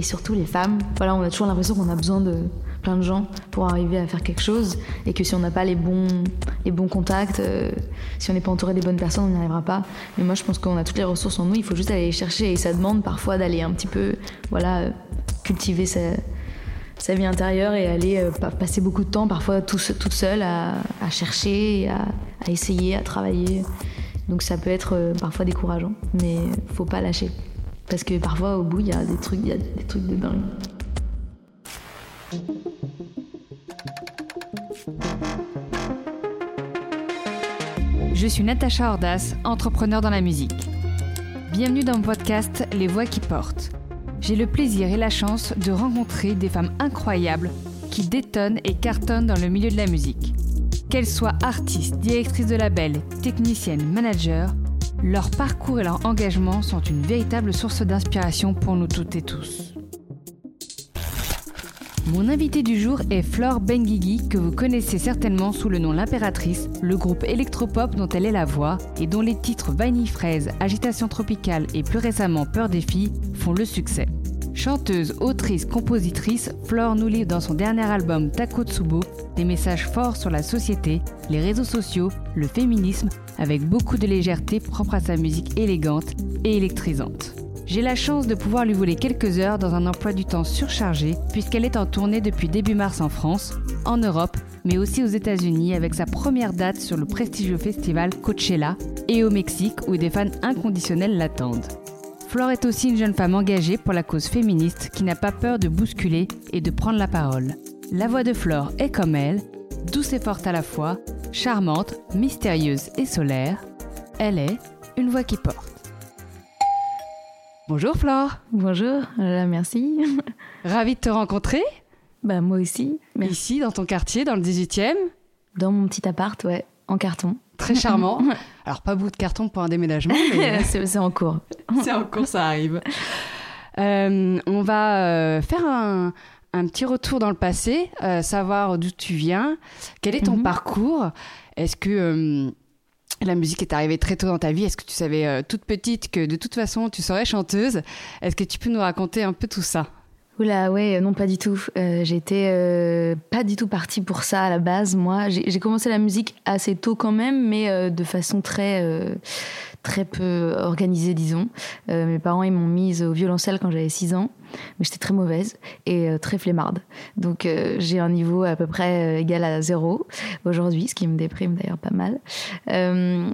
et surtout les femmes. Voilà, on a toujours l'impression qu'on a besoin de plein de gens pour arriver à faire quelque chose et que si on n'a pas les bons, les bons contacts, euh, si on n'est pas entouré des bonnes personnes, on n'y arrivera pas. Mais moi, je pense qu'on a toutes les ressources en nous, il faut juste aller les chercher et ça demande parfois d'aller un petit peu, voilà, euh, cultiver sa, sa vie intérieure et aller euh, passer beaucoup de temps, parfois tout, toute seule, à, chercher, à, essayer, à travailler. Donc ça peut être parfois décourageant, mais faut pas lâcher. Parce que parfois, au bout, il y a des trucs, de dingue. Je suis Natacha Ordas, entrepreneur dans la musique. Bienvenue dans mon podcast Les Voix qui portent. J'ai le plaisir et la chance de rencontrer des femmes incroyables qui détonnent et cartonnent dans le milieu de la musique. Qu'elles soient artistes, directrices de label, techniciennes, managers, leur parcours et leur engagement sont une véritable source d'inspiration pour nous toutes et tous. Mon invité du jour est Flore Benguigui, que vous connaissez certainement sous le nom L'Impératrice, le groupe électropop dont elle est la voix et dont les titres Vanille Fraise, Agitation Tropicale et plus récemment Peur des filles font le succès. Chanteuse, autrice, compositrice, Flore nous livre dans son dernier album Takotsubo des messages forts sur la société, les réseaux sociaux, le féminisme, avec beaucoup de légèreté propre à sa musique élégante et électrisante. J'ai la chance de pouvoir lui voler quelques heures dans un emploi du temps surchargé, puisqu'elle est en tournée depuis début mars en France, en Europe, mais aussi aux États-Unis avec sa première date sur le prestigieux festival Coachella et au Mexique où des fans inconditionnels l'attendent. Flore est aussi une jeune femme engagée pour la cause féministe qui n'a pas peur de bousculer et de prendre la parole. La voix de Flore est comme elle, douce et forte à la fois, charmante, mystérieuse et solaire. Elle est une voix qui porte. Bonjour Flore. Bonjour, euh, merci. Ravie de te rencontrer. Bah moi aussi. Ici, dans ton quartier, dans le 18e Dans mon petit appart, ouais, en carton. Très charmant. Alors pas beaucoup de carton pour un déménagement, mais... c'est en cours. c'est en cours, ça arrive. Euh, on va euh, faire un, un petit retour dans le passé, euh, savoir d'où tu viens, quel est ton mhm. parcours. Est-ce que euh, la musique est arrivée très tôt dans ta vie? Est-ce que tu savais euh, toute petite que de toute façon tu serais chanteuse? Est-ce que tu peux nous raconter un peu tout ça? Oula, ouais, non, pas du tout. J'étais pas du tout partie pour ça à la base. Moi, j'ai commencé la musique assez tôt quand même, mais de façon très très peu organisée, disons. Euh, mes parents, ils m'ont mise au violoncelle quand j'avais 6 ans, mais j'étais très mauvaise et euh, très flemmarde. Donc euh, j'ai un niveau à peu près égal à zéro aujourd'hui, ce qui me déprime d'ailleurs pas mal.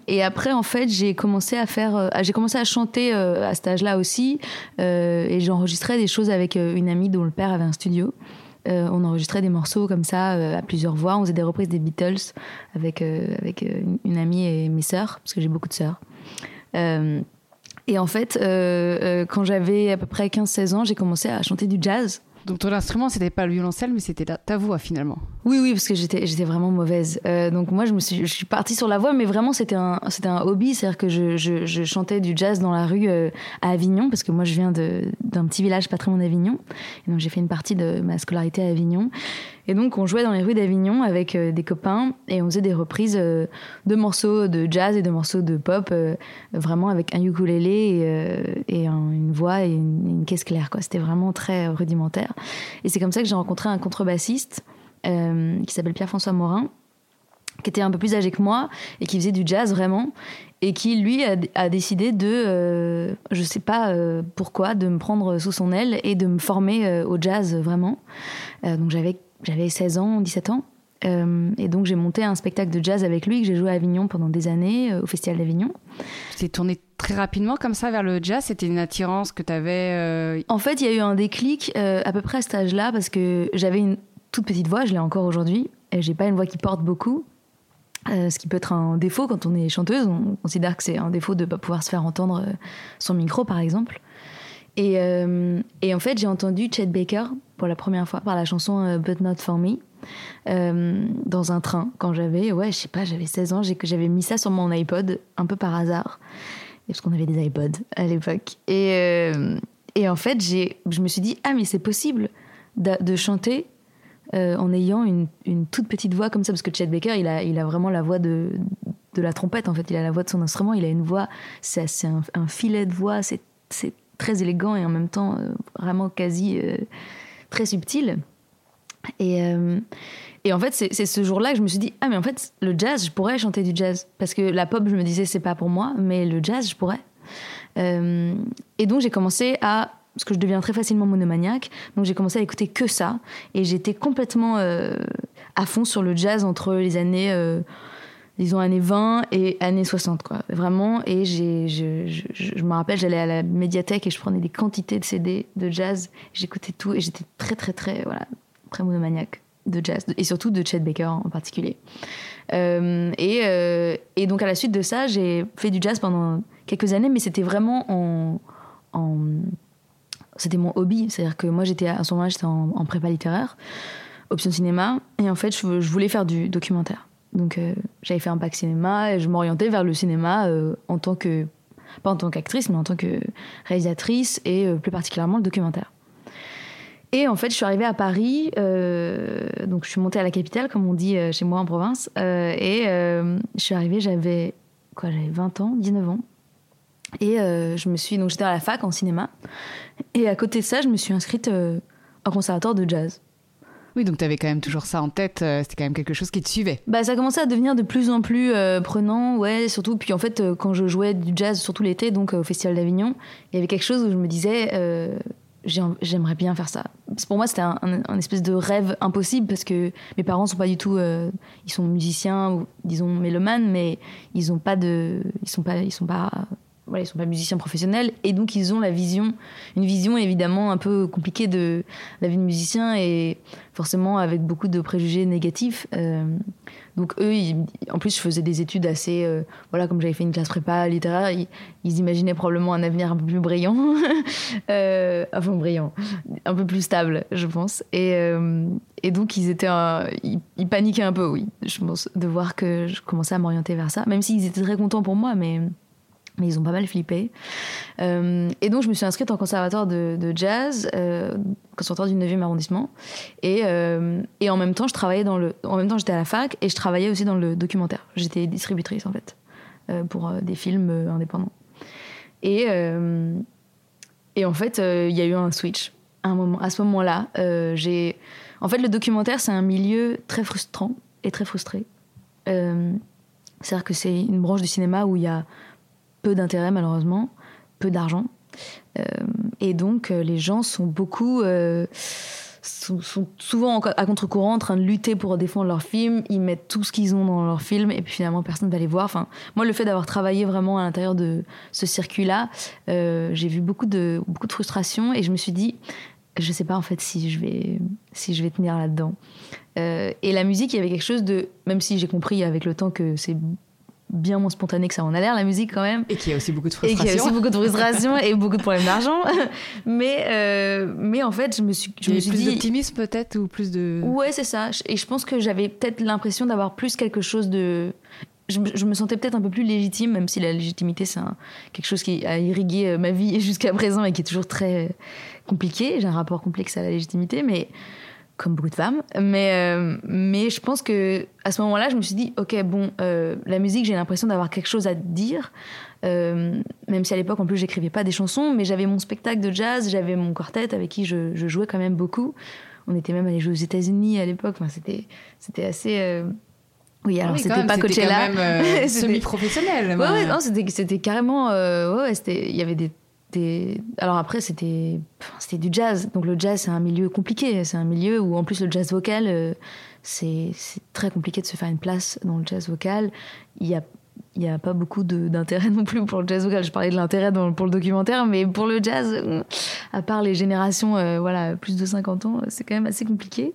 et après, en fait, j'ai commencé à faire, j'ai commencé à chanter à cet âge-là aussi, et j'enregistrais des choses avec une amie dont le père avait un studio. on enregistrait des morceaux comme ça à plusieurs voix. On faisait des reprises des Beatles avec, avec une amie et mes sœurs, parce que j'ai beaucoup de sœurs. Euh, et en fait, euh, euh, quand j'avais à peu près 15-16 ans, j'ai commencé à chanter du jazz. Donc ton instrument, c'était pas le violoncelle, mais c'était ta voix finalement. Oui, oui, parce que j'étais, j'étais vraiment mauvaise. donc moi, je me suis, je suis partie sur la voix, mais vraiment c'était un, c'était un hobby, c'est-à-dire que je, je, chantais du jazz dans la rue à Avignon, parce que moi je viens de, d'un petit village pas très loin d'Avignon, et donc j'ai fait une partie de ma scolarité à Avignon. Et donc, on jouait dans les rues d'Avignon avec euh, des copains et on faisait des reprises euh, de morceaux de jazz et de morceaux de pop, euh, vraiment avec un ukulélé et, et une voix et une, caisse claire. C'était vraiment très rudimentaire. Et c'est comme ça que j'ai rencontré un contrebassiste qui s'appelle Pierre-François Morin qui était un peu plus âgé que moi et qui faisait du jazz vraiment et qui lui a, décidé de je sais pas pourquoi de me prendre sous son aile et de me former au jazz vraiment donc j'avais j'avais 16 ans, 17 ans. Euh, et donc j'ai monté un spectacle de jazz avec lui que j'ai joué à Avignon pendant des années euh, au Festival d'Avignon. Tu t'es tourné très rapidement comme ça vers le jazz C'était une attirance que tu avais euh, En fait, il y a eu un déclic à peu près à cet âge-là parce que j'avais une toute petite voix, je l'ai encore aujourd'hui, et j'ai pas une voix qui porte beaucoup. ce qui peut être un défaut quand on est chanteuse, on considère que c'est un défaut de ne pas pouvoir se faire entendre son micro par exemple. Et, et en fait, j'ai entendu Chet Baker pour la première fois par la chanson euh, But Not For Me. Euh, dans un train quand j'avais, ouais, je sais pas, j'avais 16 ans, j'avais mis ça sur mon iPod un peu par hasard, parce qu'on avait des iPods à l'époque. Et, euh, et en fait, je me suis dit, ah, mais c'est possible de, chanter en ayant une, une, toute petite voix comme ça, parce que Chet Baker, il a, il a vraiment la voix de, de la trompette, en fait, il a la voix de son instrument, il a une voix, c'est un, un filet de voix, c'est très élégant et en même temps vraiment quasi très subtil. Et, et en fait, c'est ce jour-là que je me suis dit ah mais en fait le jazz, je pourrais chanter du jazz parce que la pop, je me disais c'est pas pour moi, mais le jazz, je pourrais. et donc j'ai commencé à parce que je deviens très facilement monomaniaque. Donc j'ai commencé à écouter que ça. Et j'étais complètement euh, à fond sur le jazz entre les années, euh, disons, années 20 et années 60, quoi. Vraiment. Et j'ai, je, je, me rappelle, j'allais à la médiathèque et je prenais des quantités de CD de jazz. J'écoutais tout et j'étais très, très, très, voilà, très monomaniaque de jazz. Et surtout de Chet Baker en particulier. Euh, et, et, donc à la suite de ça, j'ai fait du jazz pendant quelques années, mais c'était vraiment en, en c'était mon hobby. C'est-à-dire que moi, j'étais à ce moment-là, j'étais en, prépa littéraire, option cinéma, et en fait, je, voulais faire du documentaire. Donc, euh, j'avais fait un bac cinéma et je m'orientais vers le cinéma euh, en tant que, pas en tant qu'actrice, mais en tant que réalisatrice et euh, plus particulièrement le documentaire. Et en fait, je suis arrivée à Paris, donc je suis montée à la capitale, comme on dit chez moi en province, et je suis arrivée, j'avais quoi, j'avais 20 ans, 19 ans. Et je me suis donc j'étais à la fac en cinéma et à côté de ça, je me suis inscrite au conservatoire de jazz. Oui, donc tu avais quand même toujours ça en tête, euh, c'était quand même quelque chose qui te suivait. Bah ça commençait à devenir de plus en plus prenant, ouais, surtout puis en fait quand je jouais du jazz surtout l'été donc au festival d'Avignon, il y avait quelque chose où je me disais j'aimerais bien faire ça. Pour moi, c'était un, espèce de rêve impossible parce que mes parents sont pas du tout, ils sont musiciens ou disons mélomanes, mais ils ont pas de, ils sont pas, ils sont pas voilà, ils sont pas musiciens professionnels et donc ils ont la vision, une vision évidemment un peu compliquée de la vie de musicien et forcément avec beaucoup de préjugés négatifs. Euh, donc eux, en plus, je faisais des études assez, euh, voilà, comme j'avais fait une classe prépa littéraire, ils, imaginaient probablement un avenir un peu plus brillant, euh, enfin brillant, un peu plus stable, je pense. Et, et donc ils étaient, ils, ils, paniquaient un peu, oui, je pense, de voir que je commençais à m'orienter vers ça, même s'ils étaient très contents pour moi, mais mais ils ont pas mal flippé. Euh, et donc, je me suis inscrite en conservatoire de, jazz, euh, conservatoire du 9e arrondissement. Et, euh, et, en même temps, je travaillais dans le. En même temps, j'étais à la fac et je travaillais aussi dans le documentaire. J'étais distributrice, en fait, pour des films indépendants. Et, et en fait, il y a eu un switch. À, un moment, à ce moment-là, j'ai. En fait, le documentaire, c'est un milieu très frustrant et très frustré. C'est-à-dire que c'est une branche du cinéma où il y a peu d'intérêt malheureusement, peu d'argent. Euh, et donc euh, les gens sont beaucoup... Euh, sont, souvent à contre-courant en train de lutter pour défendre leur film. Ils mettent tout ce qu'ils ont dans leur film et puis finalement personne va les voir. Enfin, moi, le fait d'avoir travaillé vraiment à l'intérieur de ce circuit-là, j'ai vu beaucoup de, beaucoup de frustration et je me suis dit, je sais pas en fait si je vais, si je vais tenir là-dedans. et la musique, il y avait quelque chose de, même si j'ai compris avec le temps que c'est bien moins spontané que ça en a l'air, la musique quand même. Et qui a aussi beaucoup de frustration. Et qui a aussi beaucoup de frustration et beaucoup de problèmes d'argent. mais, euh, mais en fait, je me suis, je me suis plus dit. d'optimisme peut-être ou plus de. Ouais, c'est ça. Et je pense que j'avais peut-être l'impression d'avoir plus quelque chose de. Je, me sentais peut-être un peu plus légitime, même si la légitimité, c'est quelque chose qui a irrigué euh, ma vie jusqu'à présent et qui est toujours très compliqué. J'ai un rapport complexe à la légitimité, mais comme beaucoup de femmes. Mais, euh, mais je pense que à ce moment-là, je me suis dit, ok, bon, euh, la musique, j'ai l'impression d'avoir quelque chose à dire. Euh, même si à l'époque, en plus, j'écrivais pas des chansons, mais j'avais mon spectacle de jazz, j'avais mon quartet avec qui je, je, jouais quand même beaucoup. On était même allé jouer aux États-Unis à l'époque. Enfin, c'était, c'était assez. Oui, alors ah c'était pas Coachella. C'était semi-professionnel. Ouais, ouais, non, c'était, c'était carrément. ouais, c'était, il y avait des alors après c'était c'était du jazz donc le jazz c'est un milieu compliqué c'est un milieu où en plus le jazz vocal euh, c'est très compliqué de se faire une place dans le jazz vocal il y a il n'y a pas beaucoup d'intérêt non plus pour le jazz vocal. Je parlais de l'intérêt pour le documentaire, mais pour le jazz, à part les générations, euh, voilà, plus de 50 ans, c'est quand même assez compliqué.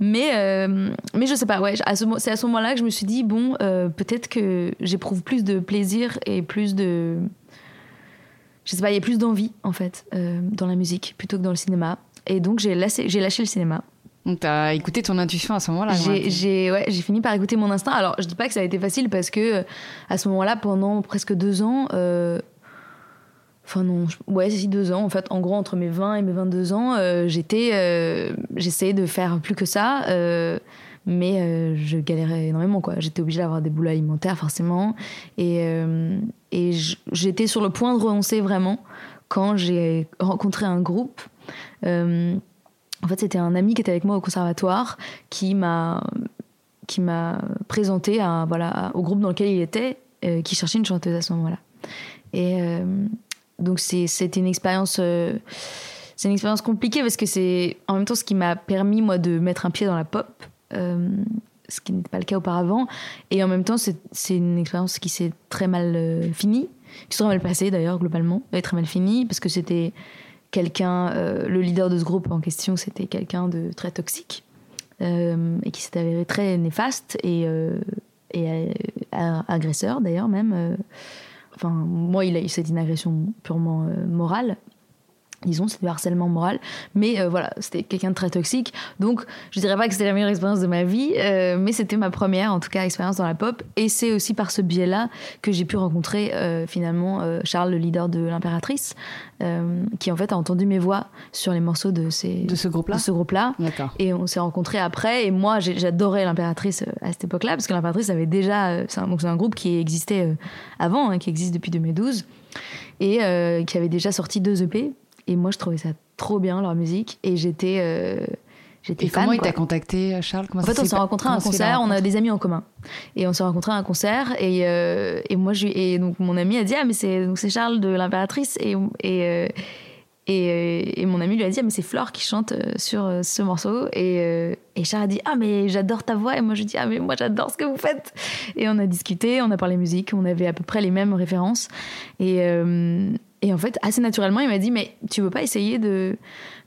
Mais, euh, mais je sais pas, ouais, c'est à ce moment-là que je me suis dit, bon, peut-être que j'éprouve plus de plaisir et plus de, je sais pas, il y a plus d'envie en fait euh, dans la musique plutôt que dans le cinéma. Et donc j'ai lâché, j'ai lâché le cinéma. Donc t'as écouté ton intuition à ce moment-là J'ai ouais, j'ai fini par écouter mon instinct. Alors je dis pas que ça a été facile parce que euh, à ce moment-là, pendant presque deux ans, euh, enfin non, ouais c'est deux ans en fait. En gros entre mes 20 et mes 22 ans, j'étais, j'essayais de faire plus que ça mais euh, je galérais énormément quoi. J'étais obligée d'avoir des boulots alimentaires forcément et, euh, et j'étais sur le point de renoncer vraiment quand j'ai rencontré un groupe. en fait, c'était un ami qui était avec moi au conservatoire qui m'a qui m'a présenté à, voilà, au groupe dans lequel il était, qui cherchait une chanteuse à ce moment-là. Et donc c'était une expérience c'est une expérience compliquée parce que c'est en même temps ce qui m'a permis moi de mettre un pied dans la pop euh, ce qui n'était pas le cas auparavant. Et en même temps c'est une expérience qui s'est très mal euh, finie. Qui s'est très mal passée d'ailleurs globalement. Et très mal finie parce que c'était quelqu'un euh, le leader de ce groupe en question c'était quelqu'un de très toxique et qui s'est avéré très néfaste et, agresseur d'ailleurs même enfin moi il c'est une agression purement morale disons, c'était du harcèlement moral. Mais euh, voilà, c'était quelqu'un de très toxique. Donc, je dirais pas que c'était la meilleure expérience de ma vie, euh, mais c'était ma première, en tout cas, expérience dans la pop. Et c'est aussi par ce biais-là que j'ai pu rencontrer euh, finalement Charles, le leader de l'impératrice, qui en fait a entendu mes voix sur les morceaux de, ces, de ce groupe-là. De ce groupe-là. Et on s'est rencontrés après. Et moi, j'adorais l'impératrice à cette époque-là, parce que l'impératrice avait déjà. C'est un, un, groupe qui existait avant, hein, qui existe depuis 2012 et qui avait déjà sorti deux EP et moi, je trouvais ça trop bien, leur musique. Et j'étais. Euh, j'étais fan. Comment il t'a contacté, Charles? En fait, on s'est rencontrés à un concert. On a des amis en commun. Et on s'est rencontrés à un concert. Et, euh, et moi, je, et donc, mon ami a dit Ah, mais c'est, donc c'est Charles de l'Impératrice. Et. et euh, et, et, mon ami lui a dit ah, mais c'est Flore qui chante sur ce morceau et, et Charles a dit ah mais j'adore ta voix et moi je dis ah mais moi j'adore ce que vous faites et on a discuté on a parlé musique on avait à peu près les mêmes références et et en fait, assez naturellement, il m'a dit Mais tu veux pas essayer de,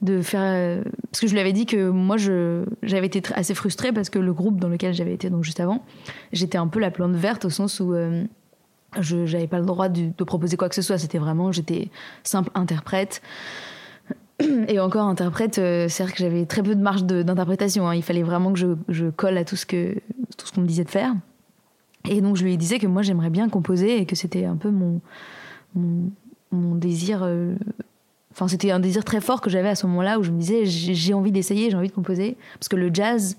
de faire. Euh, parce que je lui avais dit que moi, j'avais été assez frustrée parce que le groupe dans lequel j'avais été donc juste avant, j'étais un peu la plante verte au sens où euh, je n'avais pas le droit de, proposer quoi que ce soit. C'était vraiment, j'étais simple interprète. Et encore interprète, euh, c'est-à-dire que j'avais très peu de marge d'interprétation. Hein. Il fallait vraiment que je, je, colle à tout ce que tout qu'on me disait de faire. Et donc je lui disais que moi j'aimerais bien composer et que c'était un peu mon mon désir. Euh, enfin, c'était un désir très fort que j'avais à ce moment-là où je me disais j'ai envie d'essayer, j'ai envie de composer. Parce que le jazz,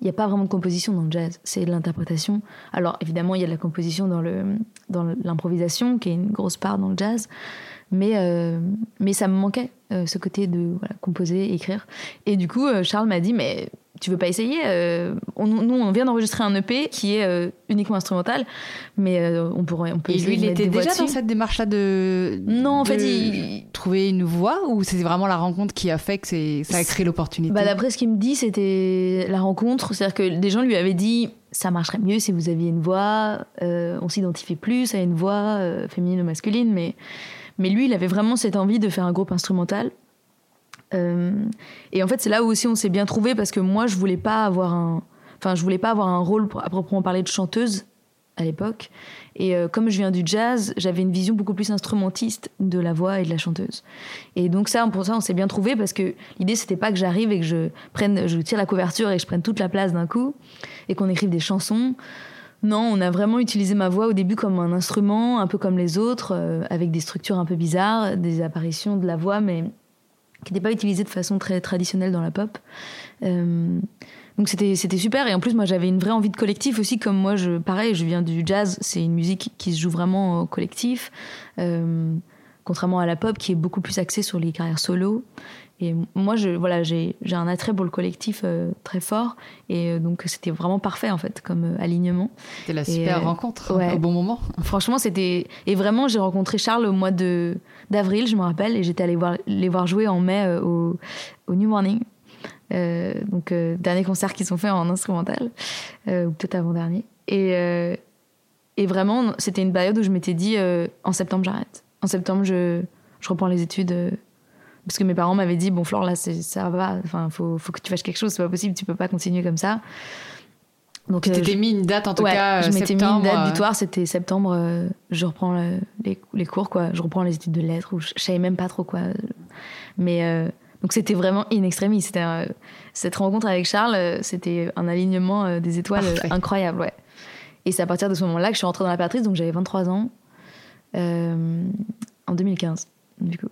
il n'y a pas vraiment de composition dans le jazz, c'est de l'interprétation. Alors évidemment, il y a de la composition dans dans l'improvisation, qui est une grosse part dans le jazz, mais euh, mais ça me manquait euh, ce côté de composer, écrire. Et du coup, Charles m'a dit mais tu veux pas essayer euh, Nous, on vient d'enregistrer un EP qui est euh, uniquement instrumental, mais euh, on pourrait, on peut. Et lui, il était déjà dans cette démarche-là de. Non, en fait, il trouver une voix ou c'est vraiment la rencontre qui a fait que ça a créé l'opportunité? Bah, d'après ce qu'il me dit, c'était la rencontre, c'est-à-dire que des gens lui avaient dit ça marcherait mieux si vous aviez une voix, on s'identifie plus à une voix féminine ou masculine, mais mais lui, il avait vraiment cette envie de faire un groupe instrumental. Euh, et en fait, c'est là où aussi on s'est bien trouvé parce que moi, je voulais pas avoir un, enfin, je voulais pas avoir un rôle à proprement parler de chanteuse à l'époque. Et euh, comme je viens du jazz, j'avais une vision beaucoup plus instrumentiste de la voix et de la chanteuse. Et donc ça, pour ça, on s'est bien trouvé parce que l'idée c'était pas que j'arrive et que je prenne, je tire la couverture et que je prenne toute la place d'un coup et qu'on écrive des chansons. Non, on a vraiment utilisé ma voix au début comme un instrument, un peu comme les autres, euh, avec des structures un peu bizarres, des apparitions de la voix, mais qui n'était pas utilisé de façon très traditionnelle dans la pop. Euh, donc c'était c'était super. Et en plus moi j'avais une vraie envie de collectif aussi comme moi je pareil je viens du jazz. C'est une musique qui se joue vraiment au collectif euh, contrairement à la pop qui est beaucoup plus axée sur les carrières solo et moi je voilà j'ai j'ai un attrait pour le collectif euh, très fort et donc c'était vraiment parfait en fait comme alignement c'était la super rencontre au bon moment franchement c'était et vraiment j'ai rencontré Charles au mois de d'avril, je me rappelle, et j'étais allée voir, les voir jouer en mai euh, au, au, New Morning. Euh, donc, euh, dernier concert qu'ils ont fait en instrumental, ou peut-être avant-dernier. Et, et vraiment, c'était une période où je m'étais dit en septembre, j'arrête. En septembre, je, je reprends les études. Parce que mes parents m'avaient dit, bon, Flore, là, ça va, enfin, faut, faut que tu fasses quelque chose, c'est pas possible, tu peux pas continuer comme ça. Donc, tu t'étais mis une date en tout cas. Je m'étais mis une date butoir, c'était septembre. Euh, je reprends les, les, cours, quoi. Je reprends les études de lettres, ou je, savais même pas trop quoi. Mais euh, donc c'était vraiment in extremis. C'était cette rencontre avec Charles, euh, c'était un alignement des étoiles incroyable, ouais. Et c'est à partir de ce moment-là que je suis rentrée dans la Patrice, donc j'avais 23 ans en 2015, du coup.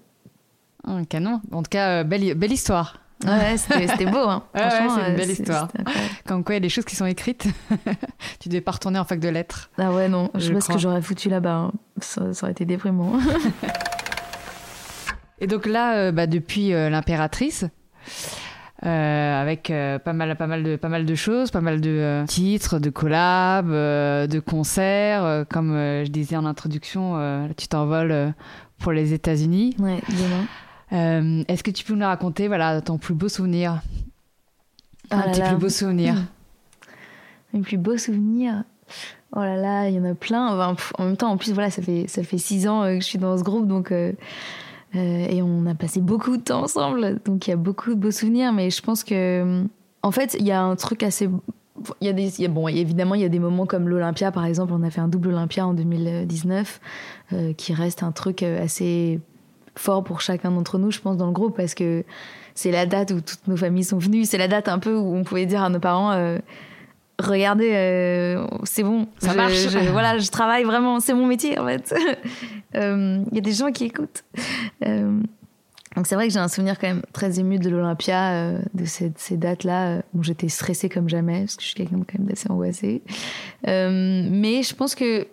Un canon. En tout cas, belle, belle histoire. Ouais, c'était beau. Hein. Ouais, c'est une euh, belle histoire. Comme quoi, il y a des choses qui sont écrites. tu devais pas retourner en fac de lettres. Ah ouais, non. Je, sais pas ce que j'aurais foutu là-bas. Hein. Ça, ça, aurait été déprimant. Et donc là, bah, depuis l'impératrice, avec pas mal pas mal de pas mal de choses pas mal de titres de collabs de concerts comme je disais en introduction tu t'envoles pour les États-Unis ouais demain est-ce que tu peux nous raconter voilà ton plus beau souvenir? Un oh de tes plus beaux souvenirs mes plus beaux souvenirs Oh là là, il y en a plein. en même temps, en plus, voilà, ça fait, ça fait six ans euh, que je suis dans ce groupe, donc. Euh, euh, et on a passé beaucoup de temps ensemble, donc il y a beaucoup de beaux souvenirs, mais je pense que. En fait, il y a un truc assez. Il y a des, bon, évidemment, il y a des moments comme l'Olympia, par exemple. On a fait un double Olympia en 2019, qui reste un truc assez fort pour chacun d'entre nous, je pense, dans le groupe, parce que c'est la date où toutes nos familles sont venues. C'est la date un peu où on pouvait dire à nos parents regardez, euh, c'est bon, ça marche. voilà, je travaille vraiment, c'est mon métier en fait. Il euh, y a des gens qui écoutent. Euh, donc c'est vrai que j'ai un souvenir quand même très ému de l'Olympia, de ces, ces dates-là. Bon, j'étais stressée comme jamais parce que je suis quelqu'un quand même assez angoissée. mais je pense que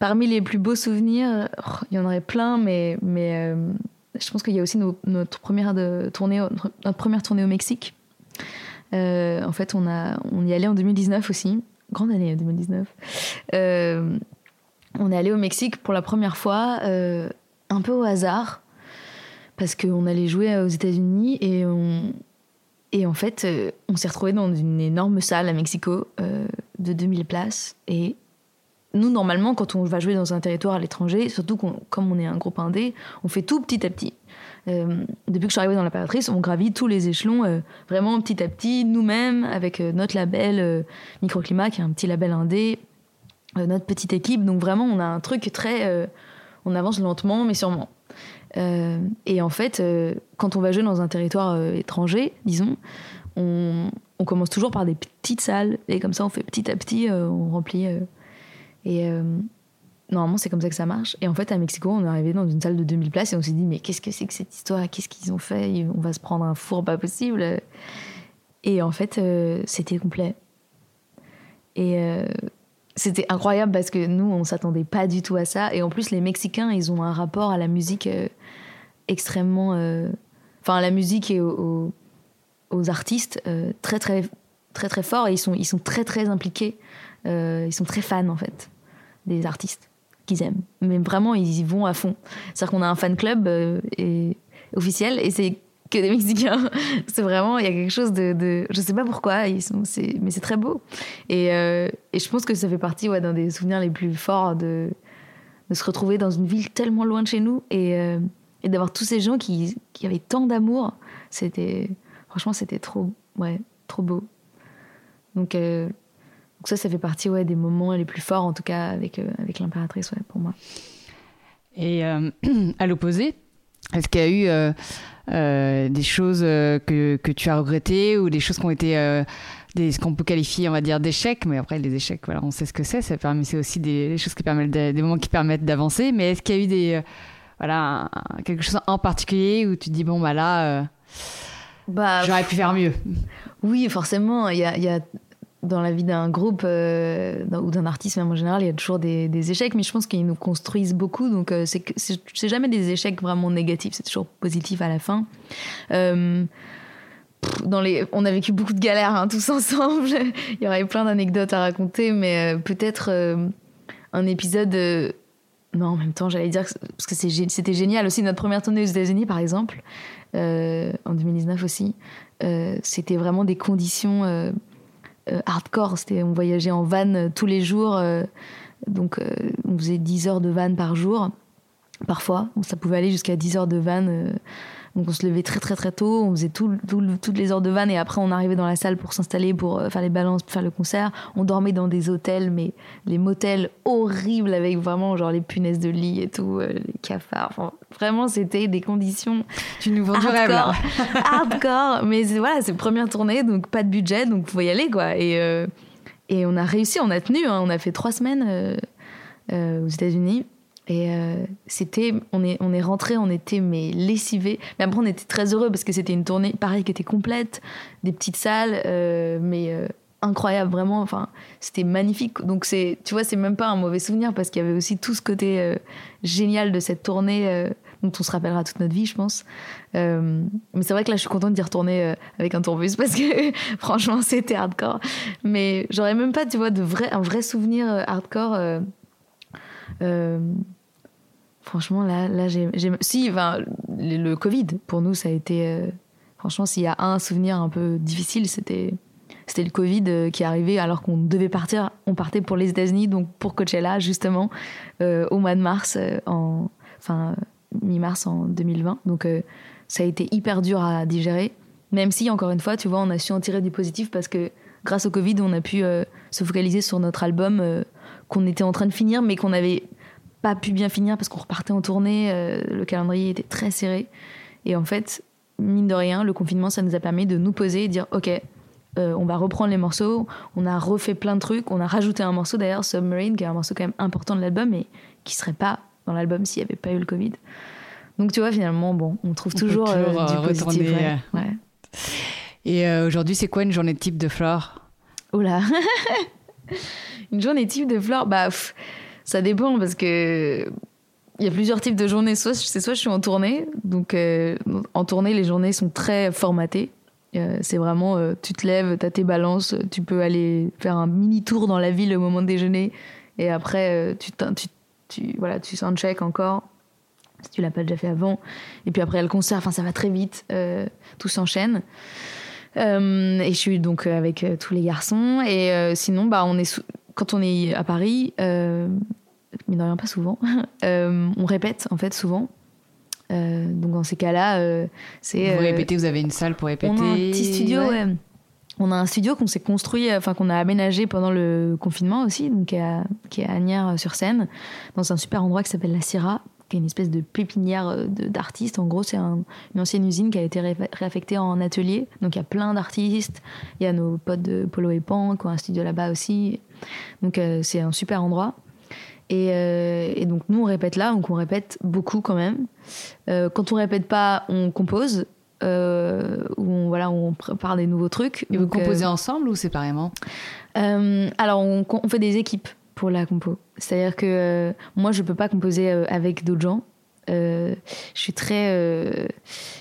parmi les plus beaux souvenirs, oh, il y en aurait plein, mais mais je pense qu'il y a aussi notre première tournée, notre première tournée au Mexique. Euh, en fait, on, y allait en 2019 aussi. Grande année 2019. Euh, on est allé au Mexique pour la première fois, euh, un peu au hasard, parce qu'on allait jouer aux États-Unis et on, en fait, on s'est retrouvé dans une énorme salle à Mexico de 2000 places. Et nous, normalement, quand on va jouer dans un territoire à l'étranger, surtout comme on est un groupe indé, on fait tout petit à petit. Euh, depuis que je suis arrivée dans l'impératrice, on gravit tous les échelons euh, vraiment petit à petit, nous-mêmes, avec euh, notre label Microclimat, qui est un petit label indé, notre petite équipe. Donc vraiment, on a un truc très... on avance lentement, mais sûrement. et en fait, quand on va jouer dans un territoire étranger, disons, on, on, commence toujours par des petites salles, et comme ça, on fait petit à petit, on remplit. Et Normalement, c'est comme ça que ça marche. Et en fait, à Mexico, on est arrivé dans une salle de 2000 places et on s'est dit, mais qu'est-ce que c'est que cette histoire? Qu'est-ce qu'ils ont fait? On va se prendre un four pas possible. Et en fait, euh, c'était complet. Et euh, c'était incroyable parce que nous, on s'attendait pas du tout à ça. Et en plus, les Mexicains, ils ont un rapport à la musique euh, extrêmement. Enfin, à la musique et aux, aux artistes très, très, très, très fort. Et ils sont, ils sont très, très impliqués. Ils sont très fans, en fait, des artistes qu'ils aiment. Mais vraiment, ils y vont à fond. C'est-à-dire qu'on a un fan club euh, officiel et c'est que des Mexicains. c'est vraiment, il y a quelque chose de, de, je sais pas pourquoi, ils sont, mais c'est très beau. Et, euh, et, je pense que ça fait partie ouais, d'un des souvenirs les plus forts de, se retrouver dans une ville tellement loin de chez nous et, euh, et d'avoir tous ces gens qui, qui avaient tant d'amour. C'était, franchement, c'était trop, ouais, trop beau. Donc, donc ça, ça fait partie ouais, des moments les plus forts, en tout cas avec, euh, avec l'impératrice, ouais, pour moi. Et euh, à l'opposé, est-ce qu'il y a eu euh, des choses que, que, tu as regrettées ou des choses qui ont été des, ce qu'on peut qualifier, on va dire, d'échecs, mais après, les échecs, voilà, on sait ce que c'est. Ça permet, c'est aussi des, choses qui permettent, des moments qui permettent d'avancer. Mais est-ce qu'il y a eu des, voilà, quelque chose en particulier où tu te dis, bon, bah là, bah, j'aurais pu faire mieux? Oui, forcément. Il y a, y a dans la vie d'un groupe euh, ou d'un artiste même en général, il y a toujours des, échecs, mais je pense qu'ils nous construisent beaucoup. Donc euh, c'est jamais des échecs vraiment négatifs, c'est toujours positif à la fin. Euh, dans les, on a vécu beaucoup de galères hein, tous ensemble. il y aurait plein d'anecdotes à raconter, mais peut-être un épisode. non, en même temps, j'allais dire parce que c'était génial aussi notre première tournée aux États-Unis, par exemple, en 2019 aussi. c'était vraiment des conditions euh, hardcore. C'était, on voyageait en van euh, tous les jours. Euh, donc, on faisait 10 heures de van par jour, parfois. Ça pouvait aller jusqu'à 10 heures de van donc on se levait très très très tôt, on faisait tout, toutes les heures de van et après on arrivait dans la salle pour s'installer, pour euh, faire les balances, pour faire le concert. On dormait dans des hôtels, mais les motels horribles avec vraiment genre les punaises de lit et tout, euh, les cafards. vraiment c'était des conditions. Tu nous vends du rêve hardcore, mais voilà, c'est première tournée donc pas de budget donc faut y aller quoi. Et, euh, et on a réussi, on a tenu, hein. on a fait trois semaines aux États-Unis. Et euh, c'était, on est, on est rentré, on était mais lessivés. Mais après, on était très heureux parce que c'était une tournée, pareil, qui était complète, des petites salles, euh, mais euh, incroyable, vraiment. Enfin, c'était magnifique. Donc, c'est, tu vois, c'est même pas un mauvais souvenir parce qu'il y avait aussi tout ce côté génial de cette tournée dont on se rappellera toute notre vie, je pense. Mais c'est vrai que là, je suis contente d'y retourner avec un tourbus parce que franchement, c'était hardcore. Mais j'aurais même pas, tu vois, de vrai, un vrai souvenir hardcore. Franchement, là, là j'ai, si, enfin, le Covid, pour nous, ça a été. franchement, s'il y a un souvenir un peu difficile, c'était c'était le Covid euh, qui arrivé alors qu'on devait partir. On partait pour les États-Unis, donc pour Coachella, justement, euh, au mois de mars, euh, en, enfin, mi-mars en 2020. Donc, ça a été hyper dur à digérer. Même si, encore une fois, tu vois, on a su en tirer du positif parce que grâce au Covid, on a pu se focaliser sur notre album qu'on était en train de finir, mais qu'on n'avait pas pu bien finir parce qu'on repartait en tournée. le calendrier était très serré. Et en fait, mine de rien, le confinement, ça nous a permis de nous poser et dire, OK, euh, on va reprendre les morceaux. On a refait plein de trucs. On a rajouté un morceau d'ailleurs, Submarine, qui est un morceau quand même important de l'album, et qui serait pas dans l'album s'il n'y avait pas eu le Covid. Donc tu vois, finalement, bon, on trouve toujours, euh, du euh, positif. Et aujourd'hui, c'est quoi une journée type de Flore? Oh là Une journée type de Flore Bah, ça dépend parce que il y a plusieurs types de journées. Soit c'est soit je suis en tournée, donc en tournée les journées sont très formatées. Euh, c'est vraiment, euh, tu te lèves, tu as tes balances, tu peux aller faire un mini tour dans la ville au moment de déjeuner, et après, euh, tu, tu, tu, voilà, tu soundcheck encore, si tu l'as pas déjà fait avant. Et puis après, le concert, enfin, ça va très vite, tout s'enchaîne. et je suis donc avec tous les garçons. Et sinon, bah, on est quand on est à Paris, mais de rien pas souvent, on répète en fait souvent. Euh, donc dans ces cas-là, euh, c'est. Vous euh, répétez, vous avez une salle pour répéter. On a un petit studio, ouais. On a un studio qu'on s'est construit, enfin qu'on a aménagé pendant le confinement aussi, donc qui est à, qui sur seine dans un super endroit qui s'appelle la Syrah, qui est une espèce de pépinière d'artistes. En gros, c'est une ancienne usine qui a été réaffectée en atelier. Donc il y a plein d'artistes. Il y a nos potes de Polo et Pan qui ont un studio là-bas aussi. Donc c'est un super endroit. Euh, et, donc nous on répète là, donc on répète beaucoup quand même. Euh, quand on répète pas, on compose. Euh, où on, voilà, on prépare des nouveaux trucs. Et vous composez ensemble ou séparément? Alors on, on, fait des équipes pour la compo. C'est-à-dire que moi je peux pas composer avec d'autres gens. Je suis très.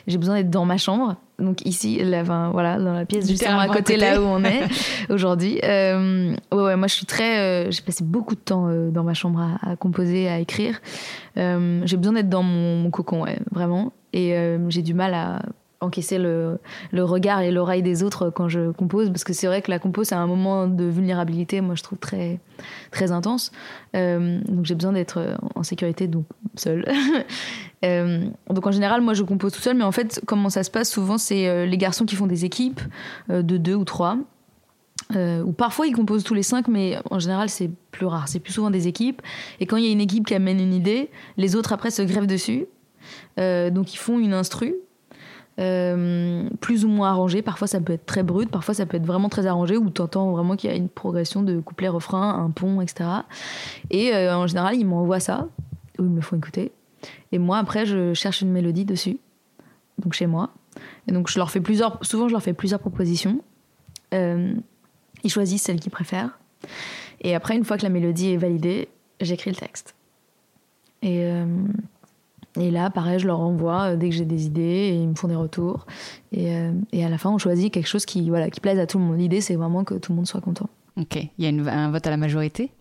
j'ai besoin d'être dans ma chambre donc ici, là, voilà, dans la pièce justement à côté, là où on est aujourd'hui. Euh, ouais, ouais, moi je suis très, euh, j'ai passé beaucoup de temps euh, dans ma chambre à, composer, à écrire. j'ai besoin d'être dans mon, cocon, ouais, vraiment. Et j'ai du mal à encaisser le, le regard et l'oreille des autres quand je compose parce que c'est vrai que la compo c'est un moment de vulnérabilité moi je trouve très très intense euh, donc j'ai besoin d'être en sécurité donc seule euh, donc en général moi je compose tout seul mais en fait comment ça se passe souvent c'est euh, les garçons qui font des équipes de deux ou trois ou parfois ils composent tous les cinq, mais en général c'est plus rare. C'est plus souvent des équipes. Et quand il y a une équipe qui amène une idée, les autres après se grèvent dessus. donc ils font une instru euh, plus ou moins arrangé. Parfois, ça peut être très brut, parfois, ça peut être vraiment très arrangé, où tu entends vraiment qu'il y a une progression de couplet-refrain, un pont, etc. Et euh, en général, ils m'envoient ça, ou ils me font écouter. Et moi, après, je cherche une mélodie dessus, donc chez moi. Et donc, je leur fais plusieurs, souvent, je leur fais plusieurs propositions. Euh, ils choisissent celle qu'ils préfèrent. Et après, une fois que la mélodie est validée, j'écris le texte. Et et là, pareil, je leur envoie euh, dès que j'ai des idées et ils me font des retours. Et, euh, et, à la fin, on choisit quelque chose qui, voilà, qui plaise à tout le monde. L'idée, c'est vraiment que tout le monde soit content. Ok. Il y a un vote à la majorité?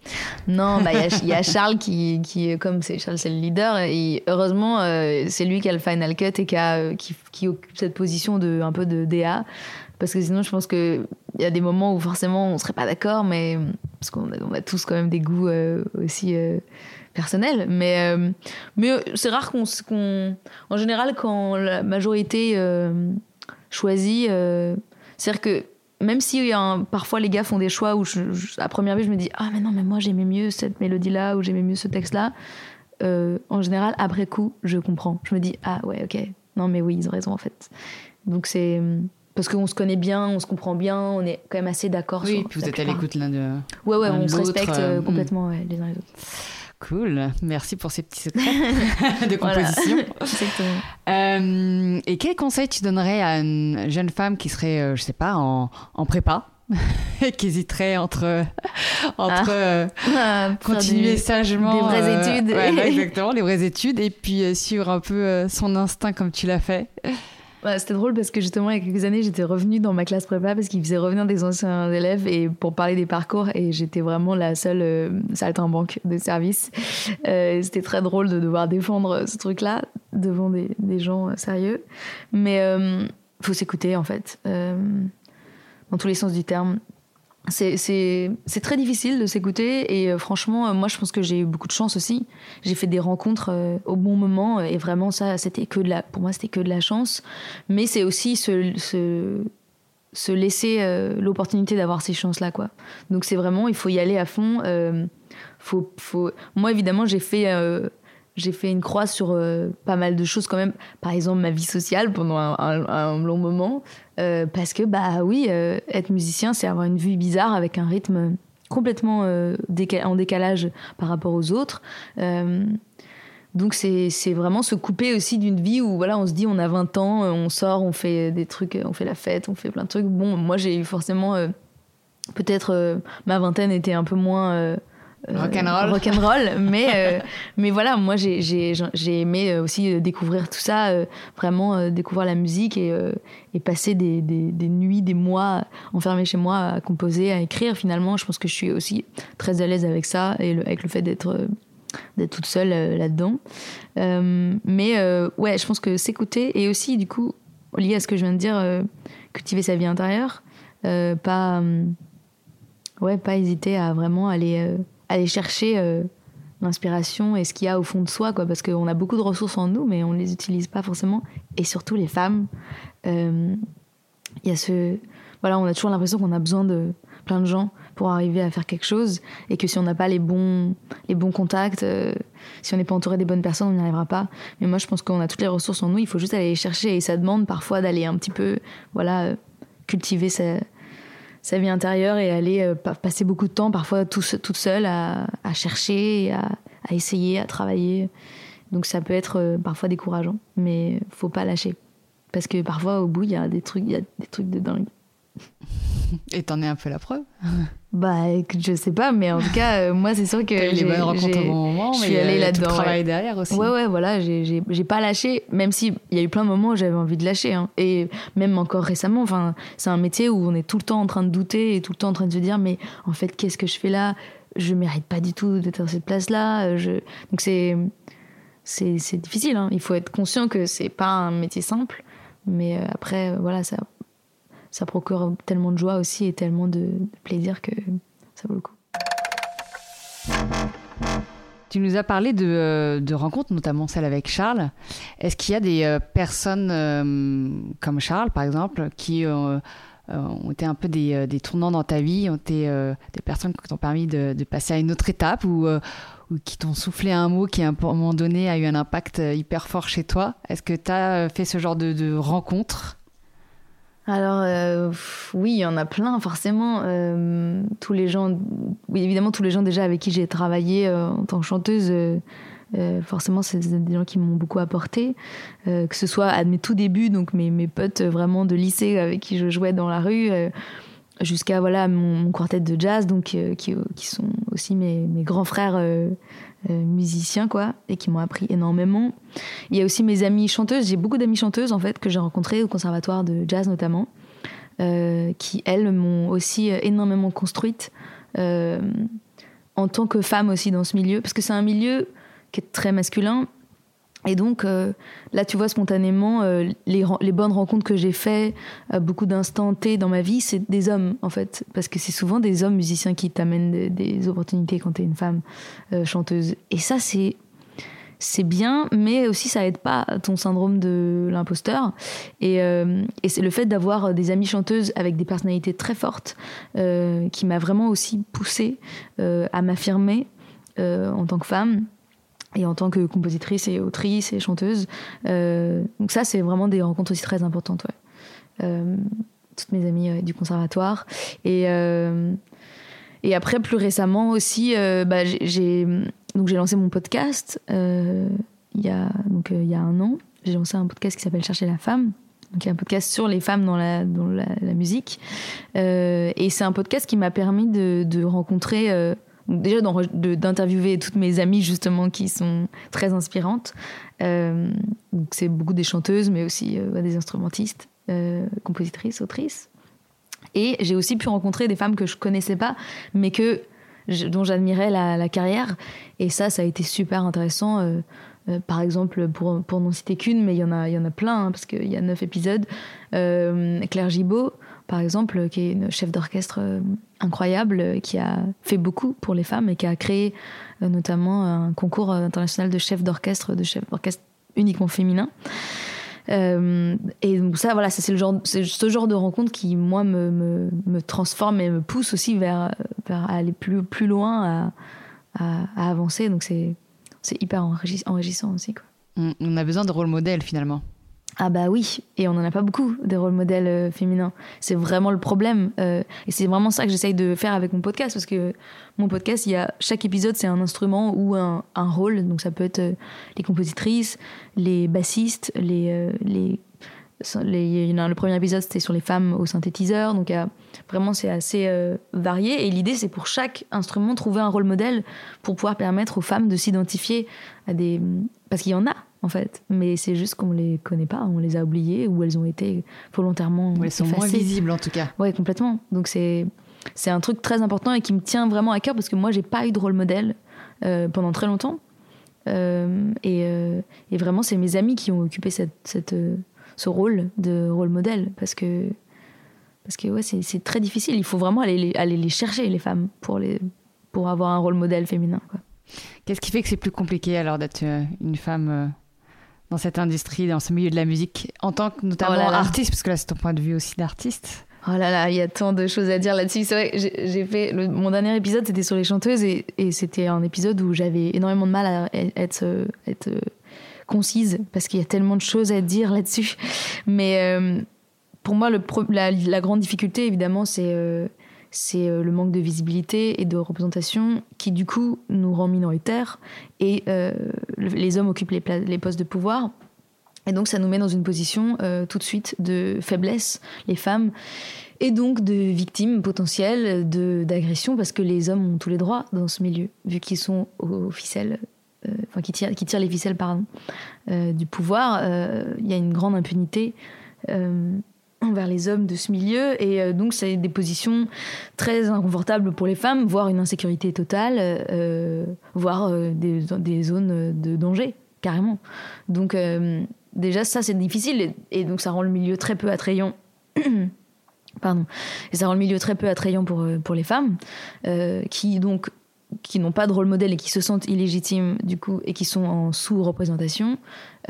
Non, bah, il y, a Charles qui, qui comme c'est Charles, c'est le leader. Et heureusement, euh, c'est lui qui a le final cut et qui, a, qui, qui, occupe cette position de un peu de DA. Parce que sinon, je pense qu'il y a des moments où forcément on serait pas d'accord, mais parce qu'on a, on a, tous quand même des goûts aussi personnel. Mais, euh, mais euh, c'est rare qu'on. En général, quand la majorité euh, choisit, c'est-à-dire que même si parfois les gars font des choix où à première vue je me dis ah mais non mais moi j'aimais mieux cette mélodie là ou j'aimais mieux ce texte là en général après coup je comprends je me dis ah ouais ok non mais oui ils ont raison en fait donc c'est parce qu'on se connaît bien on se comprend bien on est quand même assez d'accord oui puis vous êtes à l'écoute l'un de ouais ouais on se respecte complètement ouais, les uns les autres Cool, merci pour ces petits secrets de composition. Euh, et quel conseil tu donnerais à une jeune femme qui serait, je euh, je sais pas, en, prépa et qui hésiterait entre, entre ah. Ah, continuer sagement. Des vraies études. exactement, les vraies études, et puis suivre un peu son instinct comme tu l'as fait. C'était drôle parce que justement, il y a quelques années, j'étais revenue dans ma classe prépa parce qu'ils faisaient revenir des anciens élèves et pour parler des parcours et j'étais vraiment la seule euh, saltimbanque de service. Euh, C'était très drôle de devoir défendre ce truc-là devant des, gens sérieux. Mais euh, faut s'écouter en fait, euh, dans tous les sens du terme c'est très difficile de s'écouter et euh, franchement, euh, moi je pense que j'ai eu beaucoup de chance aussi. J'ai fait des rencontres euh, au bon moment et vraiment ça, c'était que de la, pour moi c'était que de la chance. Mais c'est aussi se, se, se laisser l'opportunité d'avoir ces chances-là, quoi. Donc c'est vraiment, il faut y aller à fond. faut, faut... Moi évidemment j'ai fait j'ai fait une croix sur euh, pas mal de choses quand même. Par exemple, ma vie sociale pendant un, long moment. Euh, parce que, bah oui, euh, être musicien, c'est avoir une vie bizarre avec un rythme complètement en décalage par rapport aux autres. donc c'est vraiment se couper aussi d'une vie où voilà, on se dit on a 20 ans, on sort, on fait des trucs, on fait la fête, on fait plein de trucs. Bon, moi j'ai eu forcément... Peut-être ma vingtaine était un peu moins rock'n'roll. rock'n'roll mais, euh, mais voilà, moi j'ai aimé euh, aussi découvrir tout ça, vraiment découvrir la musique et, et passer des, des, des, nuits, des mois enfermés chez moi à composer, à écrire. Finalement, je pense que je suis aussi très à l'aise avec ça et avec le fait d'être d'être toute seule là-dedans. mais ouais, je pense que s'écouter et aussi, du coup, lié à ce que je viens de dire, cultiver sa vie intérieure, pas, ouais, pas hésiter à vraiment aller aller chercher euh, l'inspiration et ce qu'il y a au fond de soi, quoi, parce qu'on a beaucoup de ressources en nous, mais on ne les utilise pas forcément. Et surtout les femmes, euh, il y a ce, voilà, on a toujours l'impression qu'on a besoin de plein de gens pour arriver à faire quelque chose, et que si on n'a pas les bons, les bons contacts, euh, si on n'est pas entouré des bonnes personnes, on n'y arrivera pas. Mais moi, je pense qu'on a toutes les ressources en nous, il faut juste aller les chercher, et ça demande parfois d'aller un petit peu, voilà, cultiver sa sa vie intérieure et aller euh, passer beaucoup de temps, parfois tout, toute seule, à, chercher, à, à, essayer, à travailler. Donc ça peut être euh, parfois décourageant, mais faut pas lâcher. Parce que parfois, au bout, il y a des trucs, il y a des trucs de dingue. Et t'en es un peu la preuve Bah, écoute, je sais pas, mais en tout cas, euh, moi, c'est sûr que. j'ai les bonnes rencontres au bon moment, je suis allée là-dedans. travail derrière aussi. Ouais, ouais, voilà, j'ai pas lâché, même s'il y a eu plein de moments où j'avais envie de lâcher. Hein. Et même encore récemment, enfin, c'est un métier où on est tout le temps en train de douter et tout le temps en train de se dire, mais en fait, qu'est-ce que je fais là? Je mérite pas du tout d'être à cette place-là. Euh, je... Donc, c'est. C'est difficile, hein. il faut être conscient que c'est pas un métier simple, mais euh, après, voilà, ça ça procure tellement de joie aussi et tellement de, plaisir que ça vaut le coup. Tu nous as parlé de, euh, de, rencontres, notamment celle avec Charles. Est-ce qu'il y a des euh, personnes euh, comme Charles, par exemple, qui ont été un peu des, des, tournants dans ta vie, ont été des personnes qui t'ont permis de, passer à une autre étape ou, qui t'ont soufflé un mot qui, à un moment donné, a eu un impact hyper fort chez toi? Est-ce que tu as fait ce genre de, de rencontres? Alors euh, oui, il y en a plein forcément. Euh, tous les gens, oui évidemment tous les gens déjà avec qui j'ai travaillé euh, en tant que chanteuse, forcément c'est des gens qui m'ont beaucoup apporté. que ce soit à mes tout débuts, donc mes, potes vraiment de lycée avec qui je jouais dans la rue, jusqu'à voilà mon, quartet de jazz, donc qui, sont aussi mes, grands frères musiciens quoi et qui m'ont appris énormément. Il y a aussi mes amies chanteuses. J'ai beaucoup d'amies chanteuses en fait que j'ai rencontrées au conservatoire de jazz notamment, euh, qui elles m'ont aussi euh, énormément construite en tant que femme aussi dans ce milieu parce que c'est un milieu qui est très masculin et donc euh, là, tu vois spontanément euh, les, bonnes rencontres que j'ai fait, euh, beaucoup d'instants T dans ma vie, c'est des hommes en fait, parce que c'est souvent des hommes musiciens qui t'amènent des, opportunités quand tu es une femme chanteuse. Et ça, c'est c'est bien, mais aussi ça aide pas ton syndrome de l'imposteur. Et c'est le fait d'avoir des amies chanteuses avec des personnalités très fortes qui m'a vraiment aussi poussée à m'affirmer en tant que femme et en tant que compositrice et autrice et chanteuse. Euh, donc ça, c'est vraiment des rencontres aussi très importantes. Ouais. Euh, toutes mes amies euh, du conservatoire. Et, et après, plus récemment aussi, bah, j'ai lancé mon podcast il y a donc il y a un an. J'ai lancé un podcast qui s'appelle Chercher la femme donc il y a un podcast sur les femmes dans la, dans la, musique. et c'est un podcast qui m'a permis de rencontrer déjà d'interviewer toutes mes amies justement qui sont très inspirantes. Euh, c'est beaucoup des chanteuses, mais aussi euh, des instrumentistes, euh, compositrices, autrices. Et j'ai aussi pu rencontrer des femmes que je connaissais pas, mais que dont j'admirais la, carrière. Et ça, ça a été super intéressant. par exemple, pour, pour n'en citer qu'une, mais il y en a, y en a plein, hein, parce qu'il y a neuf épisodes. Claire Gibault, par exemple, qui est une chef d'orchestre euh, incroyable, euh, qui a fait beaucoup pour les femmes et qui a créé euh, notamment un concours international de chef d'orchestre, de chef d'orchestre uniquement féminin. et donc ça, voilà, c'est le genre, c'est ce genre de rencontre qui moi me, me, me, transforme et me pousse aussi vers, aller plus plus loin, à, avancer. Donc c'est c'est hyper enrichissant aussi. On a besoin de rôle modèle finalement. Ah bah oui, et on n'en a pas beaucoup des rôles modèles euh, féminins. C'est vraiment le problème. Euh, et c'est vraiment ça que j'essaye de faire avec mon podcast, parce que mon podcast, il y a, chaque épisode, c'est un instrument ou un, un, rôle. Donc ça peut être euh, les compositrices, les bassistes, les... les, les le premier épisode, c'était sur les femmes au synthétiseur. Donc vraiment, c'est assez varié. Et l'idée, c'est pour chaque instrument, trouver un rôle modèle pour pouvoir permettre aux femmes de s'identifier à des... Parce qu'il y en a en fait. Mais c'est juste qu'on les connaît pas, on les a oubliées ou elles ont été volontairement. elles sont moins visibles en tout cas. Ouais, complètement. Donc c'est c'est un truc très important et qui me tient vraiment à cœur parce que moi j'ai pas eu de rôle modèle euh, pendant très longtemps. Euh, et, euh, et, vraiment c'est mes amis qui ont occupé cette, cette ce rôle de rôle modèle parce que parce que ouais c'est très difficile. Il faut vraiment aller les, aller les chercher les femmes pour les pour avoir un rôle modèle féminin. Qu'est-ce qui fait que c'est plus compliqué alors d'être une femme dans cette industrie, dans ce milieu de la musique, en tant que notamment oh artiste, parce que là c'est ton point de vue aussi d'artiste Oh là là, il y a tant de choses à dire là-dessus. C'est vrai, j'ai fait mon dernier épisode, c'était sur les chanteuses et, c'était un épisode où j'avais énormément de mal à être, être concise parce qu'il y a tellement de choses à dire là-dessus. Mais euh, pour moi, le, la, grande difficulté, évidemment, c'est euh, c'est euh, le manque de visibilité et de représentation qui du coup nous rend minoritaires et euh, les hommes occupent les, les, postes de pouvoir. Et donc ça nous met dans une position euh, tout de suite de faiblesse les femmes et donc de victimes potentielles d'agression parce que les hommes ont tous les droits dans ce milieu vu qu'ils sont aux ficelles enfin qui tirent, qui les ficelles pardon du pouvoir. Il y a une grande impunité envers les hommes de ce milieu. Et euh, donc c'est des positions très inconfortables pour les femmes voire une insécurité totale euh, voire euh, des, des, zones de danger carrément. Donc déjà ça c'est difficile. Et, donc ça rend le milieu très peu attrayant. Pardon. Et ça rend le milieu très peu attrayant pour pour les femmes qui donc qui n'ont pas de rôle modèle et qui se sentent illégitimes du coup et qui sont en sous-représentation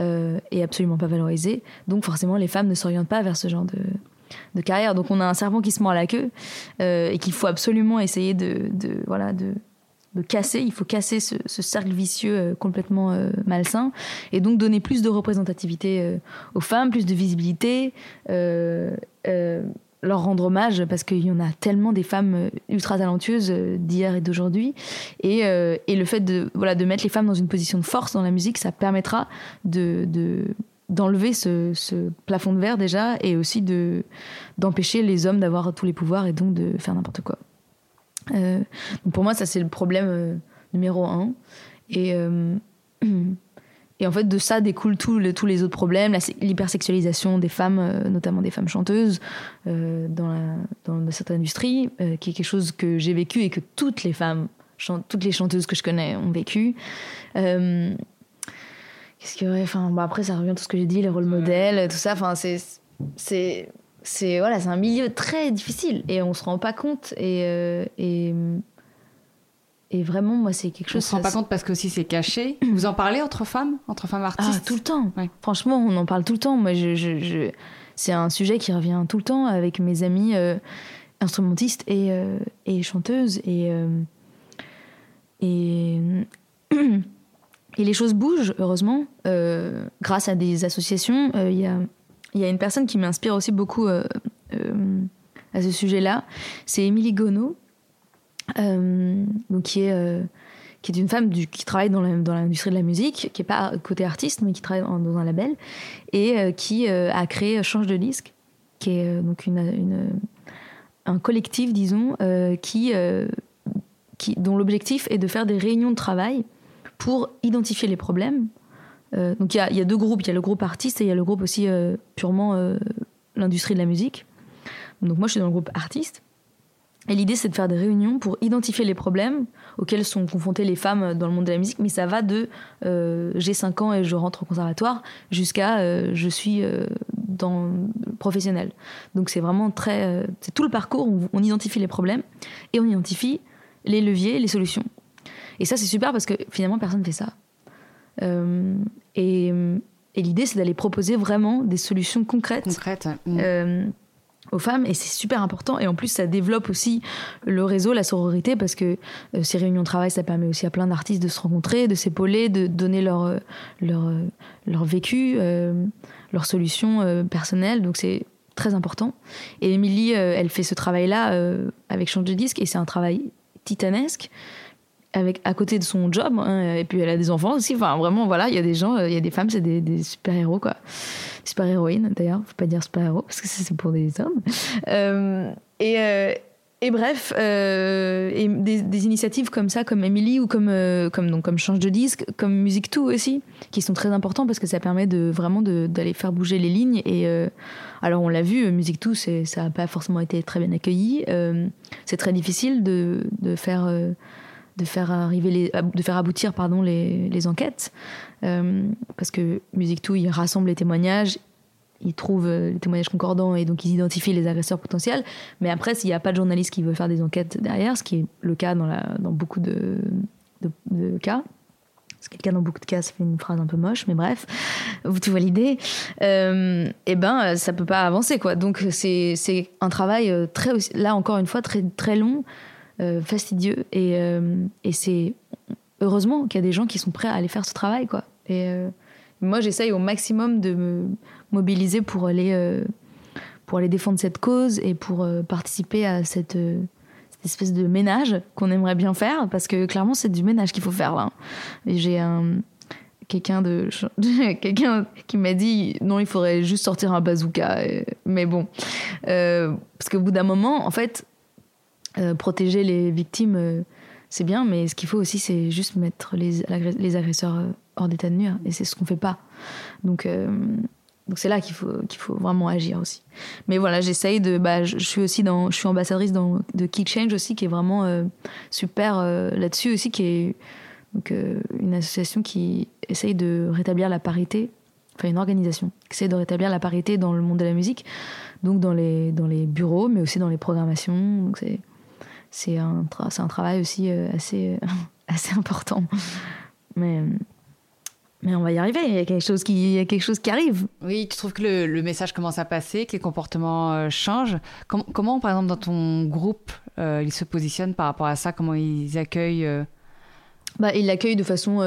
euh, et absolument pas valorisées. Donc forcément, les femmes ne s'orientent pas vers ce genre de, de, carrière. Donc on a un serpent qui se mord la queue euh, et qu'il faut absolument essayer de, de voilà de, de, casser. Il faut casser ce, ce cercle vicieux euh, complètement euh, malsain et donc donner plus de représentativité euh, aux femmes, plus de visibilité leur rendre hommage parce qu'il y en a tellement des femmes euh, ultra talentueuses euh, d'hier et d'aujourd'hui. Et, euh, et, le fait de voilà de mettre les femmes dans une position de force dans la musique ça permettra de, de d'enlever ce, ce, plafond de verre déjà et aussi de d'empêcher les hommes d'avoir tous les pouvoirs et donc de faire n'importe quoi. Pour moi ça c'est le problème numéro un Et en fait, de ça découlent tous les, tous les autres problèmes, l'hypersexualisation des femmes, euh, notamment des femmes chanteuses, euh, dans, la, dans cette industrie, euh, qui est quelque chose que j'ai vécu et que toutes les femmes, toutes les chanteuses que je connais ont vécu. Qu'est-ce que, enfin, bon, après, ça revient à tout ce que j'ai dit, les rôles modèles, tout ça. Enfin, c'est, c'est, c'est, voilà, c'est un milieu très difficile et on se rend pas compte et, et et vraiment, moi, c'est quelque chose. On se rend pas compte parce que aussi c'est caché. Vous en parlez entre femmes, entre femmes artistes? ah, tout le temps. Franchement, on en parle tout le temps. Moi, je, je, c'est un sujet qui revient tout le temps avec mes amis euh, instrumentistes et, euh, et chanteuses et euh, et et les choses bougent heureusement grâce à des associations. Il y a il y a une personne qui m'inspire aussi beaucoup à ce sujet-là. C'est Émilie Gonneau euh, donc qui est euh, qui est une femme qui travaille dans l'industrie de la musique, qui est pas côté artiste, mais qui travaille dans un label, et qui a créé Change de disque, qui est donc une, un collectif, disons, qui, qui, dont l'objectif est de faire des réunions de travail pour identifier les problèmes. donc il y a, y a, deux groupes, il y a le groupe artiste et il y a le groupe aussi purement l'industrie de la musique. Donc moi je suis dans le groupe artiste. Et l'idée, c'est de faire des réunions pour identifier les problèmes auxquels sont confrontées les femmes dans le monde de la musique. Mais ça va de euh, j'ai 5 ans et je rentre au conservatoire jusqu'à euh, je suis euh, dans professionnel. Donc c'est vraiment très. c'est tout le parcours, on, on, identifie les problèmes et on identifie les leviers, les solutions. Et ça, c'est super parce que finalement, personne ne fait ça. et, et l'idée, c'est d'aller proposer vraiment des solutions concrètes. Concrètes aux femmes et c'est super important. Et en plus ça développe aussi le réseau la sororité parce que euh, ces réunions de travail ça permet aussi à plein d'artistes de se rencontrer de s'épauler de donner leur euh, leur euh, leur vécu euh, leurs solutions personnelles. Donc c'est très important. Et Émilie elle fait ce travail là avec Change de disque et c'est un travail titanesque avec à côté de son job hein, et puis elle a des enfants aussi enfin vraiment voilà il y a des gens il y a des femmes c'est des, super héros quoi super héroïne d'ailleurs, faut pas dire super héros parce que c'est pour des hommes. Euh, et, euh, et bref, euh, des, initiatives comme ça, comme Emily ou comme comme donc comme change de disque, comme Music 2 aussi, qui sont très importants parce que ça permet de vraiment d'aller faire bouger les lignes. Et alors on l'a vu, 2, c'est ça n'a pas forcément été très bien accueilli. c'est très difficile de, de faire de faire arriver de faire aboutir pardon les, les enquêtes euh, parce que Music 2 il rassemble les témoignages il trouve euh, les témoignages concordants et donc ils identifient les agresseurs potentiels mais après s'il n'y a pas de journaliste qui veut faire des enquêtes derrière ce qui est le cas dans, la, dans beaucoup de, de, cas ce qui est le cas dans beaucoup de cas, ça fait une phrase un peu moche, mais bref, vous tu vois l'idée. Euh, et ben, ça peut pas avancer, quoi. Donc c'est un travail très là encore une fois très très long euh, fastidieux. Et, euh, et c'est heureusement qu'il y a des gens qui sont prêts à aller faire ce travail, quoi. Et euh, moi, j'essaye au maximum de me mobiliser pour aller, pour aller défendre cette cause et pour participer à cette, espèce de ménage qu'on aimerait bien faire, parce que clairement, c'est du ménage qu'il faut faire là. J'ai un quelqu'un de quelqu'un qui m'a dit non il faudrait juste sortir un bazooka mais bon euh, parce qu'au bout d'un moment en fait euh, protéger les victimes, euh, c'est bien, mais ce qu'il faut aussi, c'est juste mettre les, les agresseurs euh, hors d'état de nuire. Et c'est ce qu'on fait pas. Donc, donc c'est là qu'il faut, qu'il faut vraiment agir aussi. Mais voilà, j'essaye de. Bah, je, suis aussi dans. Je suis ambassadrice dans, de Kick Change aussi, qui est vraiment super là-dessus aussi, qui est donc, une association qui essaye de rétablir la parité enfin une organisation qui essaie de rétablir la parité dans le monde de la musique, donc dans les, dans les bureaux, mais aussi dans les programmations. C'est un, c'est un travail aussi euh, assez, assez important. Mais, mais on va y arriver, il y a quelque chose qui, y a quelque chose qui arrive. Oui, tu trouves que le, le message commence à passer, que les comportements euh, changent. comment, par exemple, dans ton groupe, euh, ils se positionnent par rapport à ça? Comment ils accueillent bah, Ils l'accueillent de façon...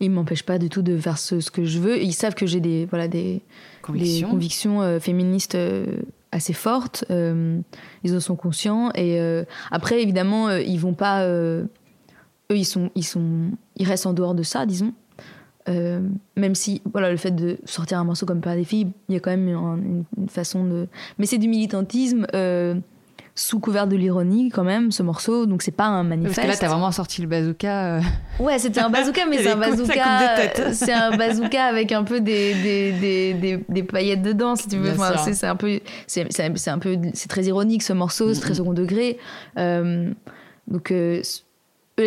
ils ne m'empêchent pas du tout de faire ce, ce, que je veux. Ils savent que j'ai des, voilà, des convictions, des convictions féministes assez forte. Euh, ils en sont conscients. Et euh, après, évidemment, euh, ils vont pas. eux, ils sont, ils sont, ils restent en dehors de ça, disons. même si, voilà, le fait de sortir un morceau comme Père des filles, il y a quand même une, une façon de. Mais c'est du militantisme sous couvert de l'ironie quand même ce morceau. Donc c'est pas un manifeste parce que là t'as vraiment sorti le bazooka euh. ouais c'était un bazooka mais c'est un bazooka c'est un bazooka avec un peu des des, des, des, paillettes dedans si tu veux. Enfin, c'est un peu c'est un peu c'est très ironique ce morceau c'est très second degré. Euh, donc euh,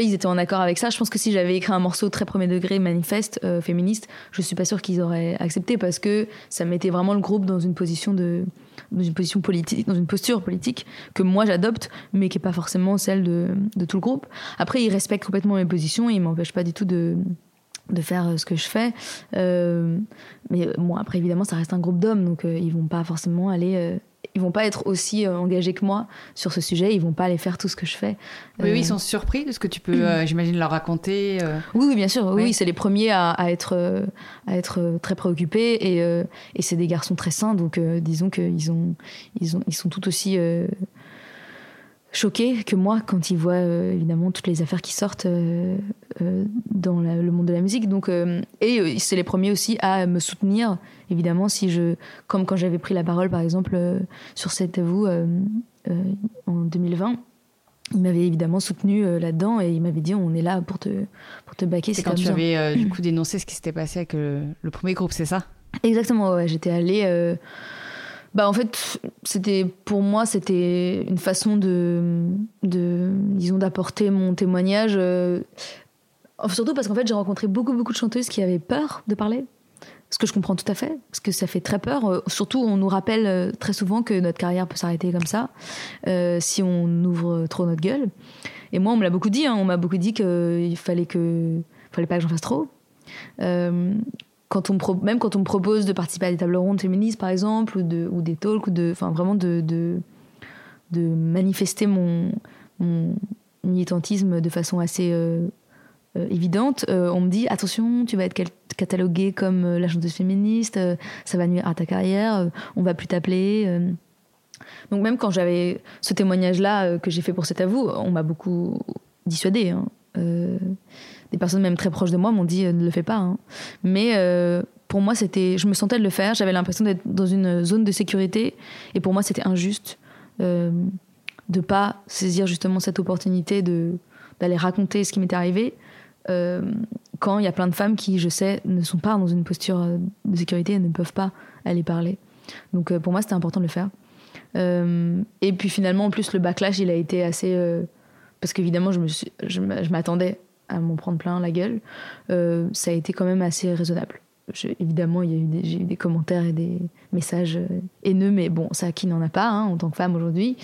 ils étaient en accord avec ça je pense que si j'avais écrit un morceau très premier degré manifeste féministe je suis pas sûre qu'ils auraient accepté parce que ça mettait vraiment le groupe dans une position politique, dans une posture politique que moi j'adopte, mais qui est pas forcément celle de, tout le groupe. Après, ils respectent complètement mes positions et ils m'empêchent pas du tout de faire euh, ce que je fais. Euh, mais bon, après évidemment, ça reste un groupe d'hommes, donc euh, ils vont pas forcément aller euh, ils vont pas être aussi euh, engagés que moi sur ce sujet. Ils vont pas aller faire tout ce que je fais. Oui, oui ils sont surpris de ce que tu peux, j'imagine, leur raconter. Oui, oui, bien sûr. Oui, c'est les premiers à, à être, à être très préoccupés et, et c'est des garçons très sains. Donc, disons qu'ils ont, ils ont, ils sont tout aussi choqués que moi quand ils voient évidemment toutes les affaires qui sortent dans le monde de la musique. Donc, et c'est les premiers aussi à me soutenir, évidemment, si je, comme quand j'avais pris la parole par exemple sur cet avou en 2020 il m'avait évidemment soutenu euh, là-dedans et il m'avait dit on est là pour te pour te baquer. C'est quand tu avais euh, du coup dénoncé ce qui s'était passé avec le, premier groupe, c'est ça? Exactement. Ouais, j'étais allée. Euh, bah en fait c'était pour moi c'était une façon de de disons d'apporter mon témoignage. Surtout parce qu'en fait j'ai rencontré beaucoup beaucoup de chanteuses qui avaient peur de parler ce que je comprends tout à fait, parce que ça fait très peur. Euh, surtout, on nous rappelle euh, très souvent que notre carrière peut s'arrêter comme ça, euh, si on ouvre trop notre gueule. Et moi, on me l'a beaucoup dit. Hein. on m'a beaucoup dit qu'il fallait que, fallait pas que j'en fasse trop. Même quand on me propose de participer à des tables rondes féministes, par exemple, ou, de, ou des talks, ou vraiment de, manifester mon, mon, militantisme de façon assez euh, évidente, euh, on me dit attention, tu vas être cataloguée comme euh, la chanteuse féministe, ça va nuire à ta carrière, on va plus t'appeler. Donc même quand j'avais ce témoignage-là que j'ai fait pour cet avou, on m'a beaucoup dissuadé. Hein. Des personnes même très proches de moi m'ont dit ne le fais pas. Hein. Mais pour moi, c'était, je me sentais de le faire. J'avais l'impression d'être dans une zone de sécurité, et pour moi, c'était injuste euh, de pas saisir justement cette opportunité de d'aller raconter ce qui m'était arrivé euh, quand il y a plein de femmes qui, je sais, ne sont pas dans une posture euh, de sécurité et ne peuvent pas aller parler. Donc euh, pour moi, c'était important de le faire. et puis finalement, en plus, le backlash, il a été assez... parce qu'évidemment, je, me je m'attendais à m'en prendre plein la gueule. ça a été quand même assez raisonnable. évidemment, a eu j'ai eu des commentaires et des messages haineux, mais bon, ça, qui n'en a pas hein, en tant que femme aujourd'hui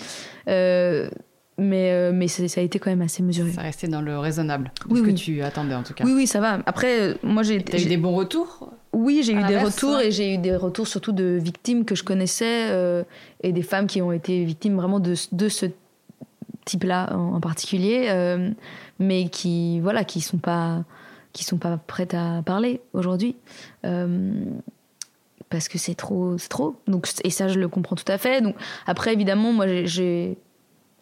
mais, euh, mais ça a été quand même assez mesuré. Ça restait dans le raisonnable, ce que tu attendais en tout cas. Oui, oui, ça va. Après, euh, moi j'ai. T'as eu des bons retours Oui, j'ai eu des retours et j'ai eu des retours surtout de victimes que je connaissais euh, et des femmes qui ont été victimes vraiment de, de ce type-là en, particulier, mais qui voilà, qui sont pas qui sont pas prêtes à parler aujourd'hui. parce que c'est trop, c'est trop. Donc, et ça, je le comprends tout à fait. Donc, après, évidemment, moi, j'ai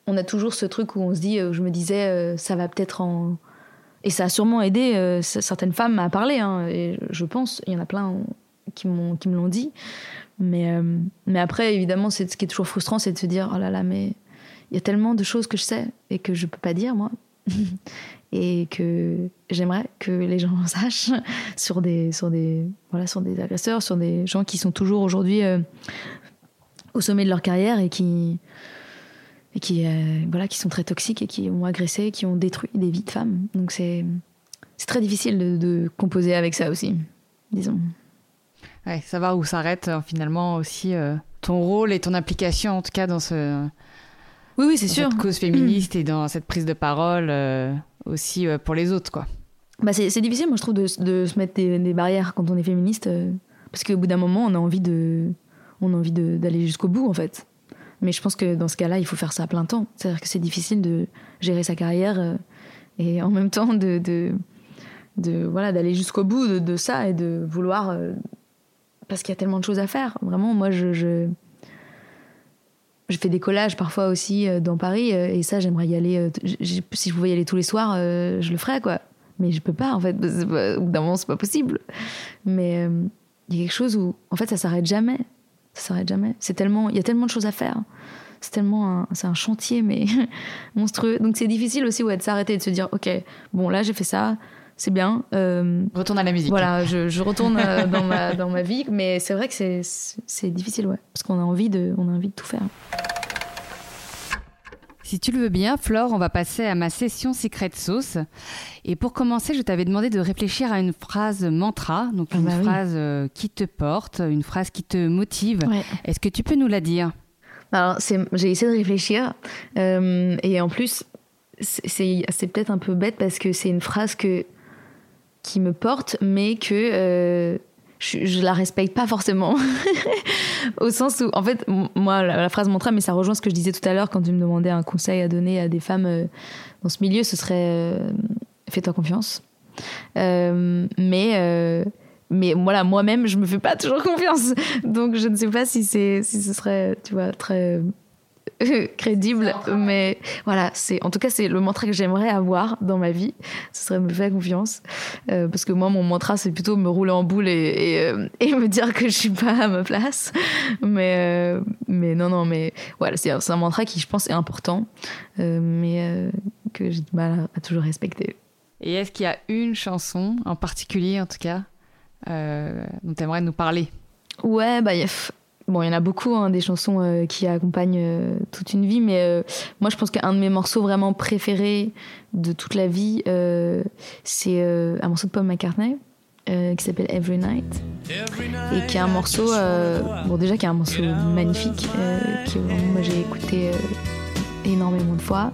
on a toujours ce truc où on se dit, euh, je me disais, euh, ça va peut-être en. Et ça a sûrement aidé euh, certaines femmes à parler, hein, et je pense, il y en a plein qui, m'ont, qui me l'ont dit. Mais, mais après, évidemment, c'est, ce qui est toujours frustrant, c'est de se dire, oh là là, mais il y a tellement de choses que je sais et que je peux pas dire, moi. et que j'aimerais que les gens sachent sur des, sur des, voilà, sur des agresseurs, sur des gens qui sont toujours aujourd'hui au sommet de leur carrière et qui et qui, euh, voilà, qui sont très toxiques et qui ont agressé, qui ont détruit des vies de femmes. Donc c'est, c'est très difficile de, composer avec ça aussi, disons. Ouais, savoir où s'arrête euh, finalement aussi euh, ton rôle et ton implication en tout cas dans ce oui oui c'est sûr cette cause féministe et dans cette prise de parole aussi pour les autres quoi bah c'est, c'est difficile moi je trouve de, de se mettre des, des, barrières quand on est féministe parce qu'au bout d'un moment on a envie de on a envie d'aller jusqu'au bout en fait mais je pense que dans ce cas-là, il faut faire ça à plein temps. C'est-à-dire que c'est difficile de gérer sa carrière euh, et en même temps de, de, de voilà d'aller jusqu'au bout de, de, ça et de vouloir euh, parce qu'il y a tellement de choses à faire. Vraiment, moi, je, je, je fais des collages parfois aussi euh, dans Paris et ça, j'aimerais y aller. si je pouvais y aller tous les soirs, je le ferais quoi. Mais je peux pas en fait. Au bout d'un moment, c'est pas possible. Mais il y a quelque chose où en fait, ça s'arrête jamais ça s'arrête jamais. C'est tellement, il y a tellement de choses à faire. C'est tellement, c'est un chantier mais monstrueux. Donc c'est difficile aussi ouais, de s'arrêter de se dire, ok, bon là j'ai fait ça, c'est bien. Euh, retourne à la musique. Voilà, je, je retourne euh, dans ma dans ma vie, mais c'est vrai que c'est c'est difficile ouais, parce qu'on a envie de on a envie de tout faire. Si tu le veux bien, Flore, on va passer à ma session Secret Sauce. Et pour commencer, je t'avais demandé de réfléchir à une phrase mantra, donc une ah bah phrase euh, qui te porte, une phrase qui te motive. Est-ce que tu peux nous la dire? Alors, j'ai essayé de réfléchir. Euh, et en plus, c'est peut-être un peu bête parce que c'est une phrase que, qui me porte, mais que euh, je, je, la respecte pas forcément. Au sens où, en fait, moi, la, phrase mantra, mais ça rejoint ce que je disais tout à l'heure quand tu me demandais un conseil à donner à des femmes euh, dans ce milieu, ce serait euh, fais-toi confiance. Mais, mais voilà, moi-même, je me fais pas toujours confiance. Donc, je ne sais pas si, c'est, si ce serait, tu vois, très crédible, mais voilà, c'est en tout cas c'est le mantra que j'aimerais avoir dans ma vie. Ce serait me faire confiance, euh, parce que moi mon mantra c'est plutôt me rouler en boule et, et, me dire que je suis pas à ma place. Mais mais non non mais voilà c'est un mantra qui je pense est important, mais que j'ai du mal à toujours respecter. Et est-ce qu'il y a une chanson en particulier, en tout cas, euh, dont tu aimerais nous parler? Ouais, bah, bon, il y en a beaucoup, hein, des chansons euh, qui accompagnent euh, toute une vie, mais moi, je pense qu'un de mes morceaux vraiment préférés de toute la vie, c'est un morceau de Paul McCartney. qui s'appelle Every Night et qui est un morceau bon déjà qui est un morceau magnifique que moi j'ai écouté énormément de fois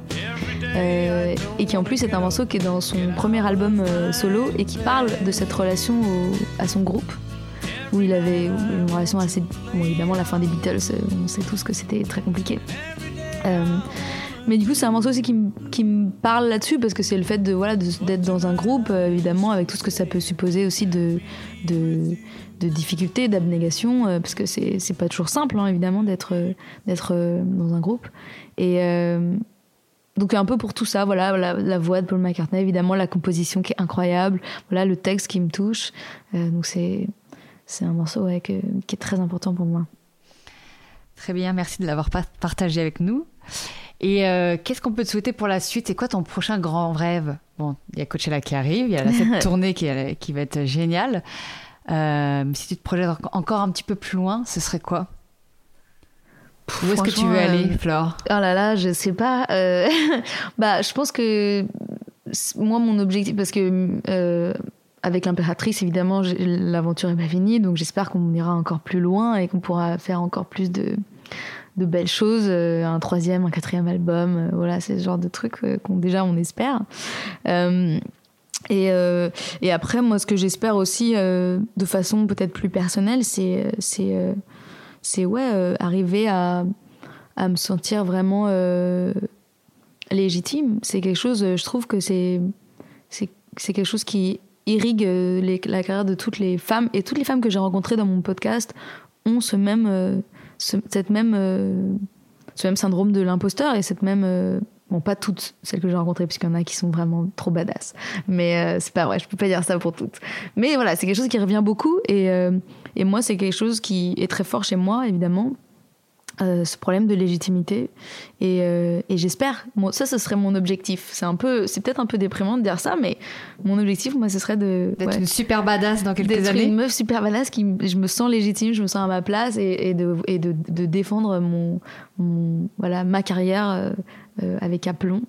euh, et qui en plus est un morceau qui est dans son premier album euh, solo et qui parle de cette relation à son groupe où il avait une relation assez bon évidemment la fin des Beatles euh, on sait tous que c'était très compliqué mais du coup c'est un morceau aussi qui, me parle là-dessus parce que c'est le fait de voilà d'être dans un groupe évidemment avec tout ce que ça peut supposer aussi de, difficultés, d'abnégation, parce que c'est pas toujours simple, hein, évidemment, d'être dans un groupe. Et, donc un peu pour tout ça, voilà, la, voix de Paul McCartney, évidemment la composition qui est incroyable, voilà le texte qui me touche. Euh, donc c'est c'est un morceau qui est très important pour moi. Très bien, merci de l'avoir partagé avec nous. Et euh, qu'est-ce qu'on peut te souhaiter pour la suite? C'est quoi ton prochain grand rêve? Bon, il y a Coachella qui arrive, il y a cette tournée qui, qui, va être géniale. Euh, si tu te projettes encore un petit peu plus loin, ce serait quoi? Où est-ce que tu veux aller, euh, Flore? Oh là là, je sais pas. Euh, bah, je pense que moi, mon objectif, parce que euh, avec l'impératrice, évidemment, l'aventure est pas finie, donc j'espère qu'on ira encore plus loin et qu'on pourra faire encore plus de, belles choses, un troisième, un quatrième album, voilà, c'est ce genre de trucs qu'on déjà on espère. Et, et, après, moi, ce que j'espère aussi, de façon peut-être plus personnelle, c'est c'est ouais, euh, arriver à, à, me sentir vraiment euh, légitime. C'est quelque chose, euh, je trouve que c'est, c'est, quelque chose qui irrigue la carrière de toutes les femmes. Et toutes les femmes que j'ai rencontrées dans mon podcast ont ce même, cette même, ce même syndrome de l'imposteur et cette même. Bon, pas toutes celles que j'ai rencontrées, puisqu'il y en a qui sont vraiment trop badass. Mais c'est pas vrai, je peux pas dire ça pour toutes. Mais voilà, c'est quelque chose qui revient beaucoup. Et, et moi, c'est quelque chose qui est très fort chez moi, évidemment. Euh, ce problème de légitimité. Et, euh, et j'espère moi ça ce serait mon objectif. C'est un peu c'est peut-être un peu déprimant de dire ça mais mon objectif moi ce serait de d'être une super badass dans quelques années. une meuf super badass qui je me sens légitime je me sens à ma place et, et de et de, de, défendre mon, mon, voilà ma carrière euh, avec aplomb.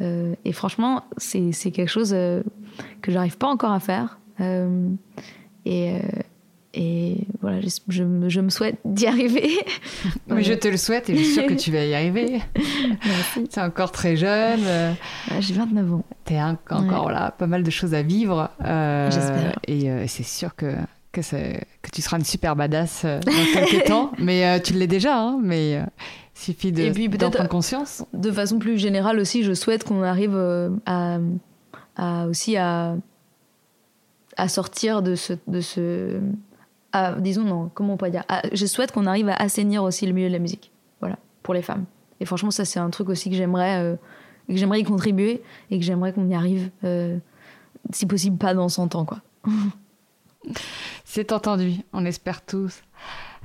Et franchement c'est c'est quelque chose que j'arrive pas encore à faire. Et et voilà, je, je, me souhaite d'y arriver. Mais je te le souhaite et je suis sûre que tu vas y arriver. Merci. Tu es encore très jeune. J'ai 29 ans. Tu as encore là, pas mal de choses à vivre. Euh, J'espère. Et euh, c'est sûr que, que, que, tu seras une super badass euh, dans quelques temps. Mais tu l'es déjà, hein, mais il suffit de, d'en prendre conscience. De façon plus générale aussi, je souhaite qu'on arrive à, à, aussi à, à sortir de ce, de ce disons non, comment on peut dire, je souhaite qu'on arrive à assainir aussi le milieu de la musique, voilà, pour les femmes. Et franchement, ça c'est un truc aussi que j'aimerais, euh, que j'aimerais y contribuer et que j'aimerais qu'on y arrive, euh, si possible pas dans 100 ans, quoi. c'est entendu, on espère tous.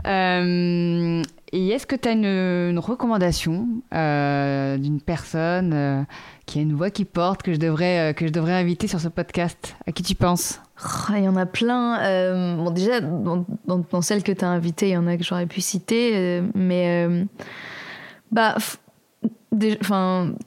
Euh, et est-ce que tu as une, recommandation d'une personne qui a une voix qui porte que je devrais que je devrais inviter sur ce podcast? À qui tu penses? Oh, il y en a plein. Euh, bon, déjà, dans, dans, celles que tu as invitées, il y en a que j'aurais pu citer. Euh, mais, euh, bah,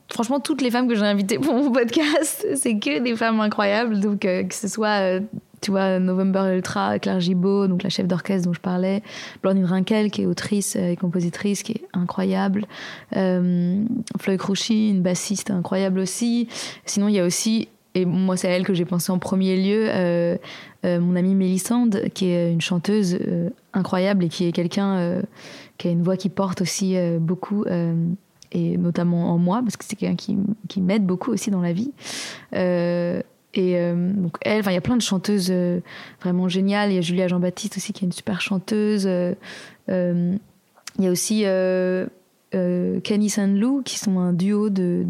franchement, toutes les femmes que j'ai invitées pour mon podcast, c'est que des femmes incroyables. Donc, que ce soit, tu vois, November Ultra, Claire Gibault, donc la chef d'orchestre dont je parlais, Blandine Rinkel, qui est autrice et compositrice, qui est incroyable. Floyd Crouchy, une bassiste incroyable aussi. Sinon, il y a aussi et moi, c'est à elle que j'ai pensé en premier lieu. Euh, euh, mon amie Mélissande, qui est une chanteuse euh, incroyable et qui est quelqu'un qui a une voix qui porte aussi beaucoup, et notamment en moi, parce que c'est quelqu'un qui, qui m'aide beaucoup aussi dans la vie. et donc, elle, il y a plein de chanteuses vraiment géniales. Il y a Julia Jean-Baptiste aussi, qui est une super chanteuse. Il y a aussi Kenny Lou qui sont un duo de,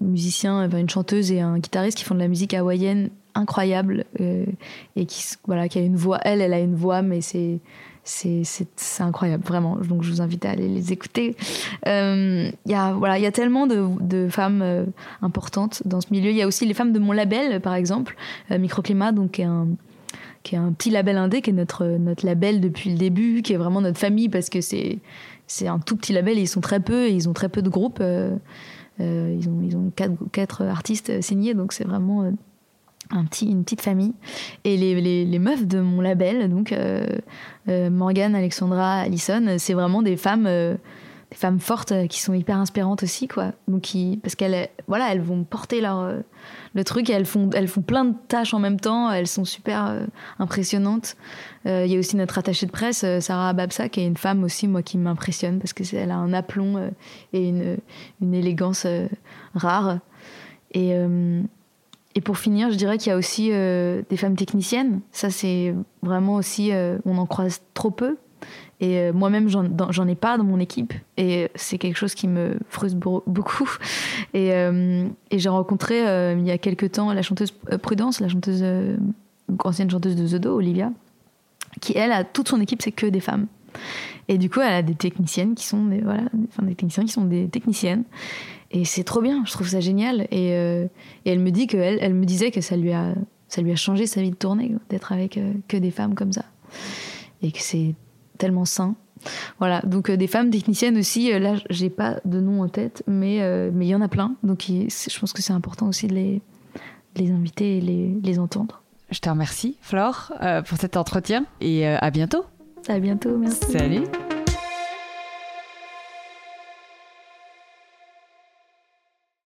musiciens, une chanteuse et un guitariste qui font de la musique hawaïenne incroyable et qui, voilà, qui a une voix. Elle, elle a une voix, mais c'est c'est incroyable, vraiment. Donc, je vous invite à aller les écouter. Il euh, y, a, voilà, y a tellement de, de femmes euh, importantes dans ce milieu. Il y a aussi les femmes de mon label, par exemple, euh, Microclimat, donc, qui est, un, qui est un petit label indé, qui est notre, notre label depuis le début, qui est vraiment notre famille, parce que c'est un tout petit label et ils sont très peu, et ils ont très peu de groupes. Ils, ont, ils ont quatre, artistes signés, donc c'est vraiment un petit, une petite famille. Et les, meufs de mon label, donc euh, euh Morgane, Alexandra, Alison, c'est vraiment des femmes, euh, femmes fortes euh, qui sont hyper inspirantes aussi, quoi. Donc parce qu'elles, voilà, elles vont porter leur le truc, elles font, elles font plein de tâches en même temps. Elles sont super impressionnantes. Il y a aussi notre attachée de presse, Sarah Babsa, qui est une femme aussi, moi, qui m'impressionne parce que elle a un aplomb et une, une élégance rare. Et et pour finir, je dirais qu'il y a aussi euh, des femmes techniciennes. Ça, c'est vraiment aussi, euh, on en croise trop peu. Et euh, moi-même, j'en ai pas dans mon équipe. Et c'est quelque chose qui me frustre beaucoup. Et, et j'ai rencontré il y a quelques temps la chanteuse Prudence, la chanteuse, ancienne chanteuse de The Olivia, qui, elle, a toute son équipe, c'est que des femmes. Et du coup, elle a des techniciennes qui sont des, voilà, enfin, des techniciens qui sont des techniciennes. Et c'est trop bien, je trouve ça génial. Et, euh, elle me dit que elle, elle, me disait que ça lui a, ça lui a changé sa vie de tournée d'être avec euh, que des femmes comme ça, et que c'est tellement sain. Voilà, donc euh, des femmes techniciennes aussi. là, j'ai pas de nom en tête, mais mais il y en a plein. Donc je pense que c'est important aussi de les, les inviter et les, les entendre. Je te remercie, Flore, pour cet entretien et à bientôt. À bientôt, merci. Salut.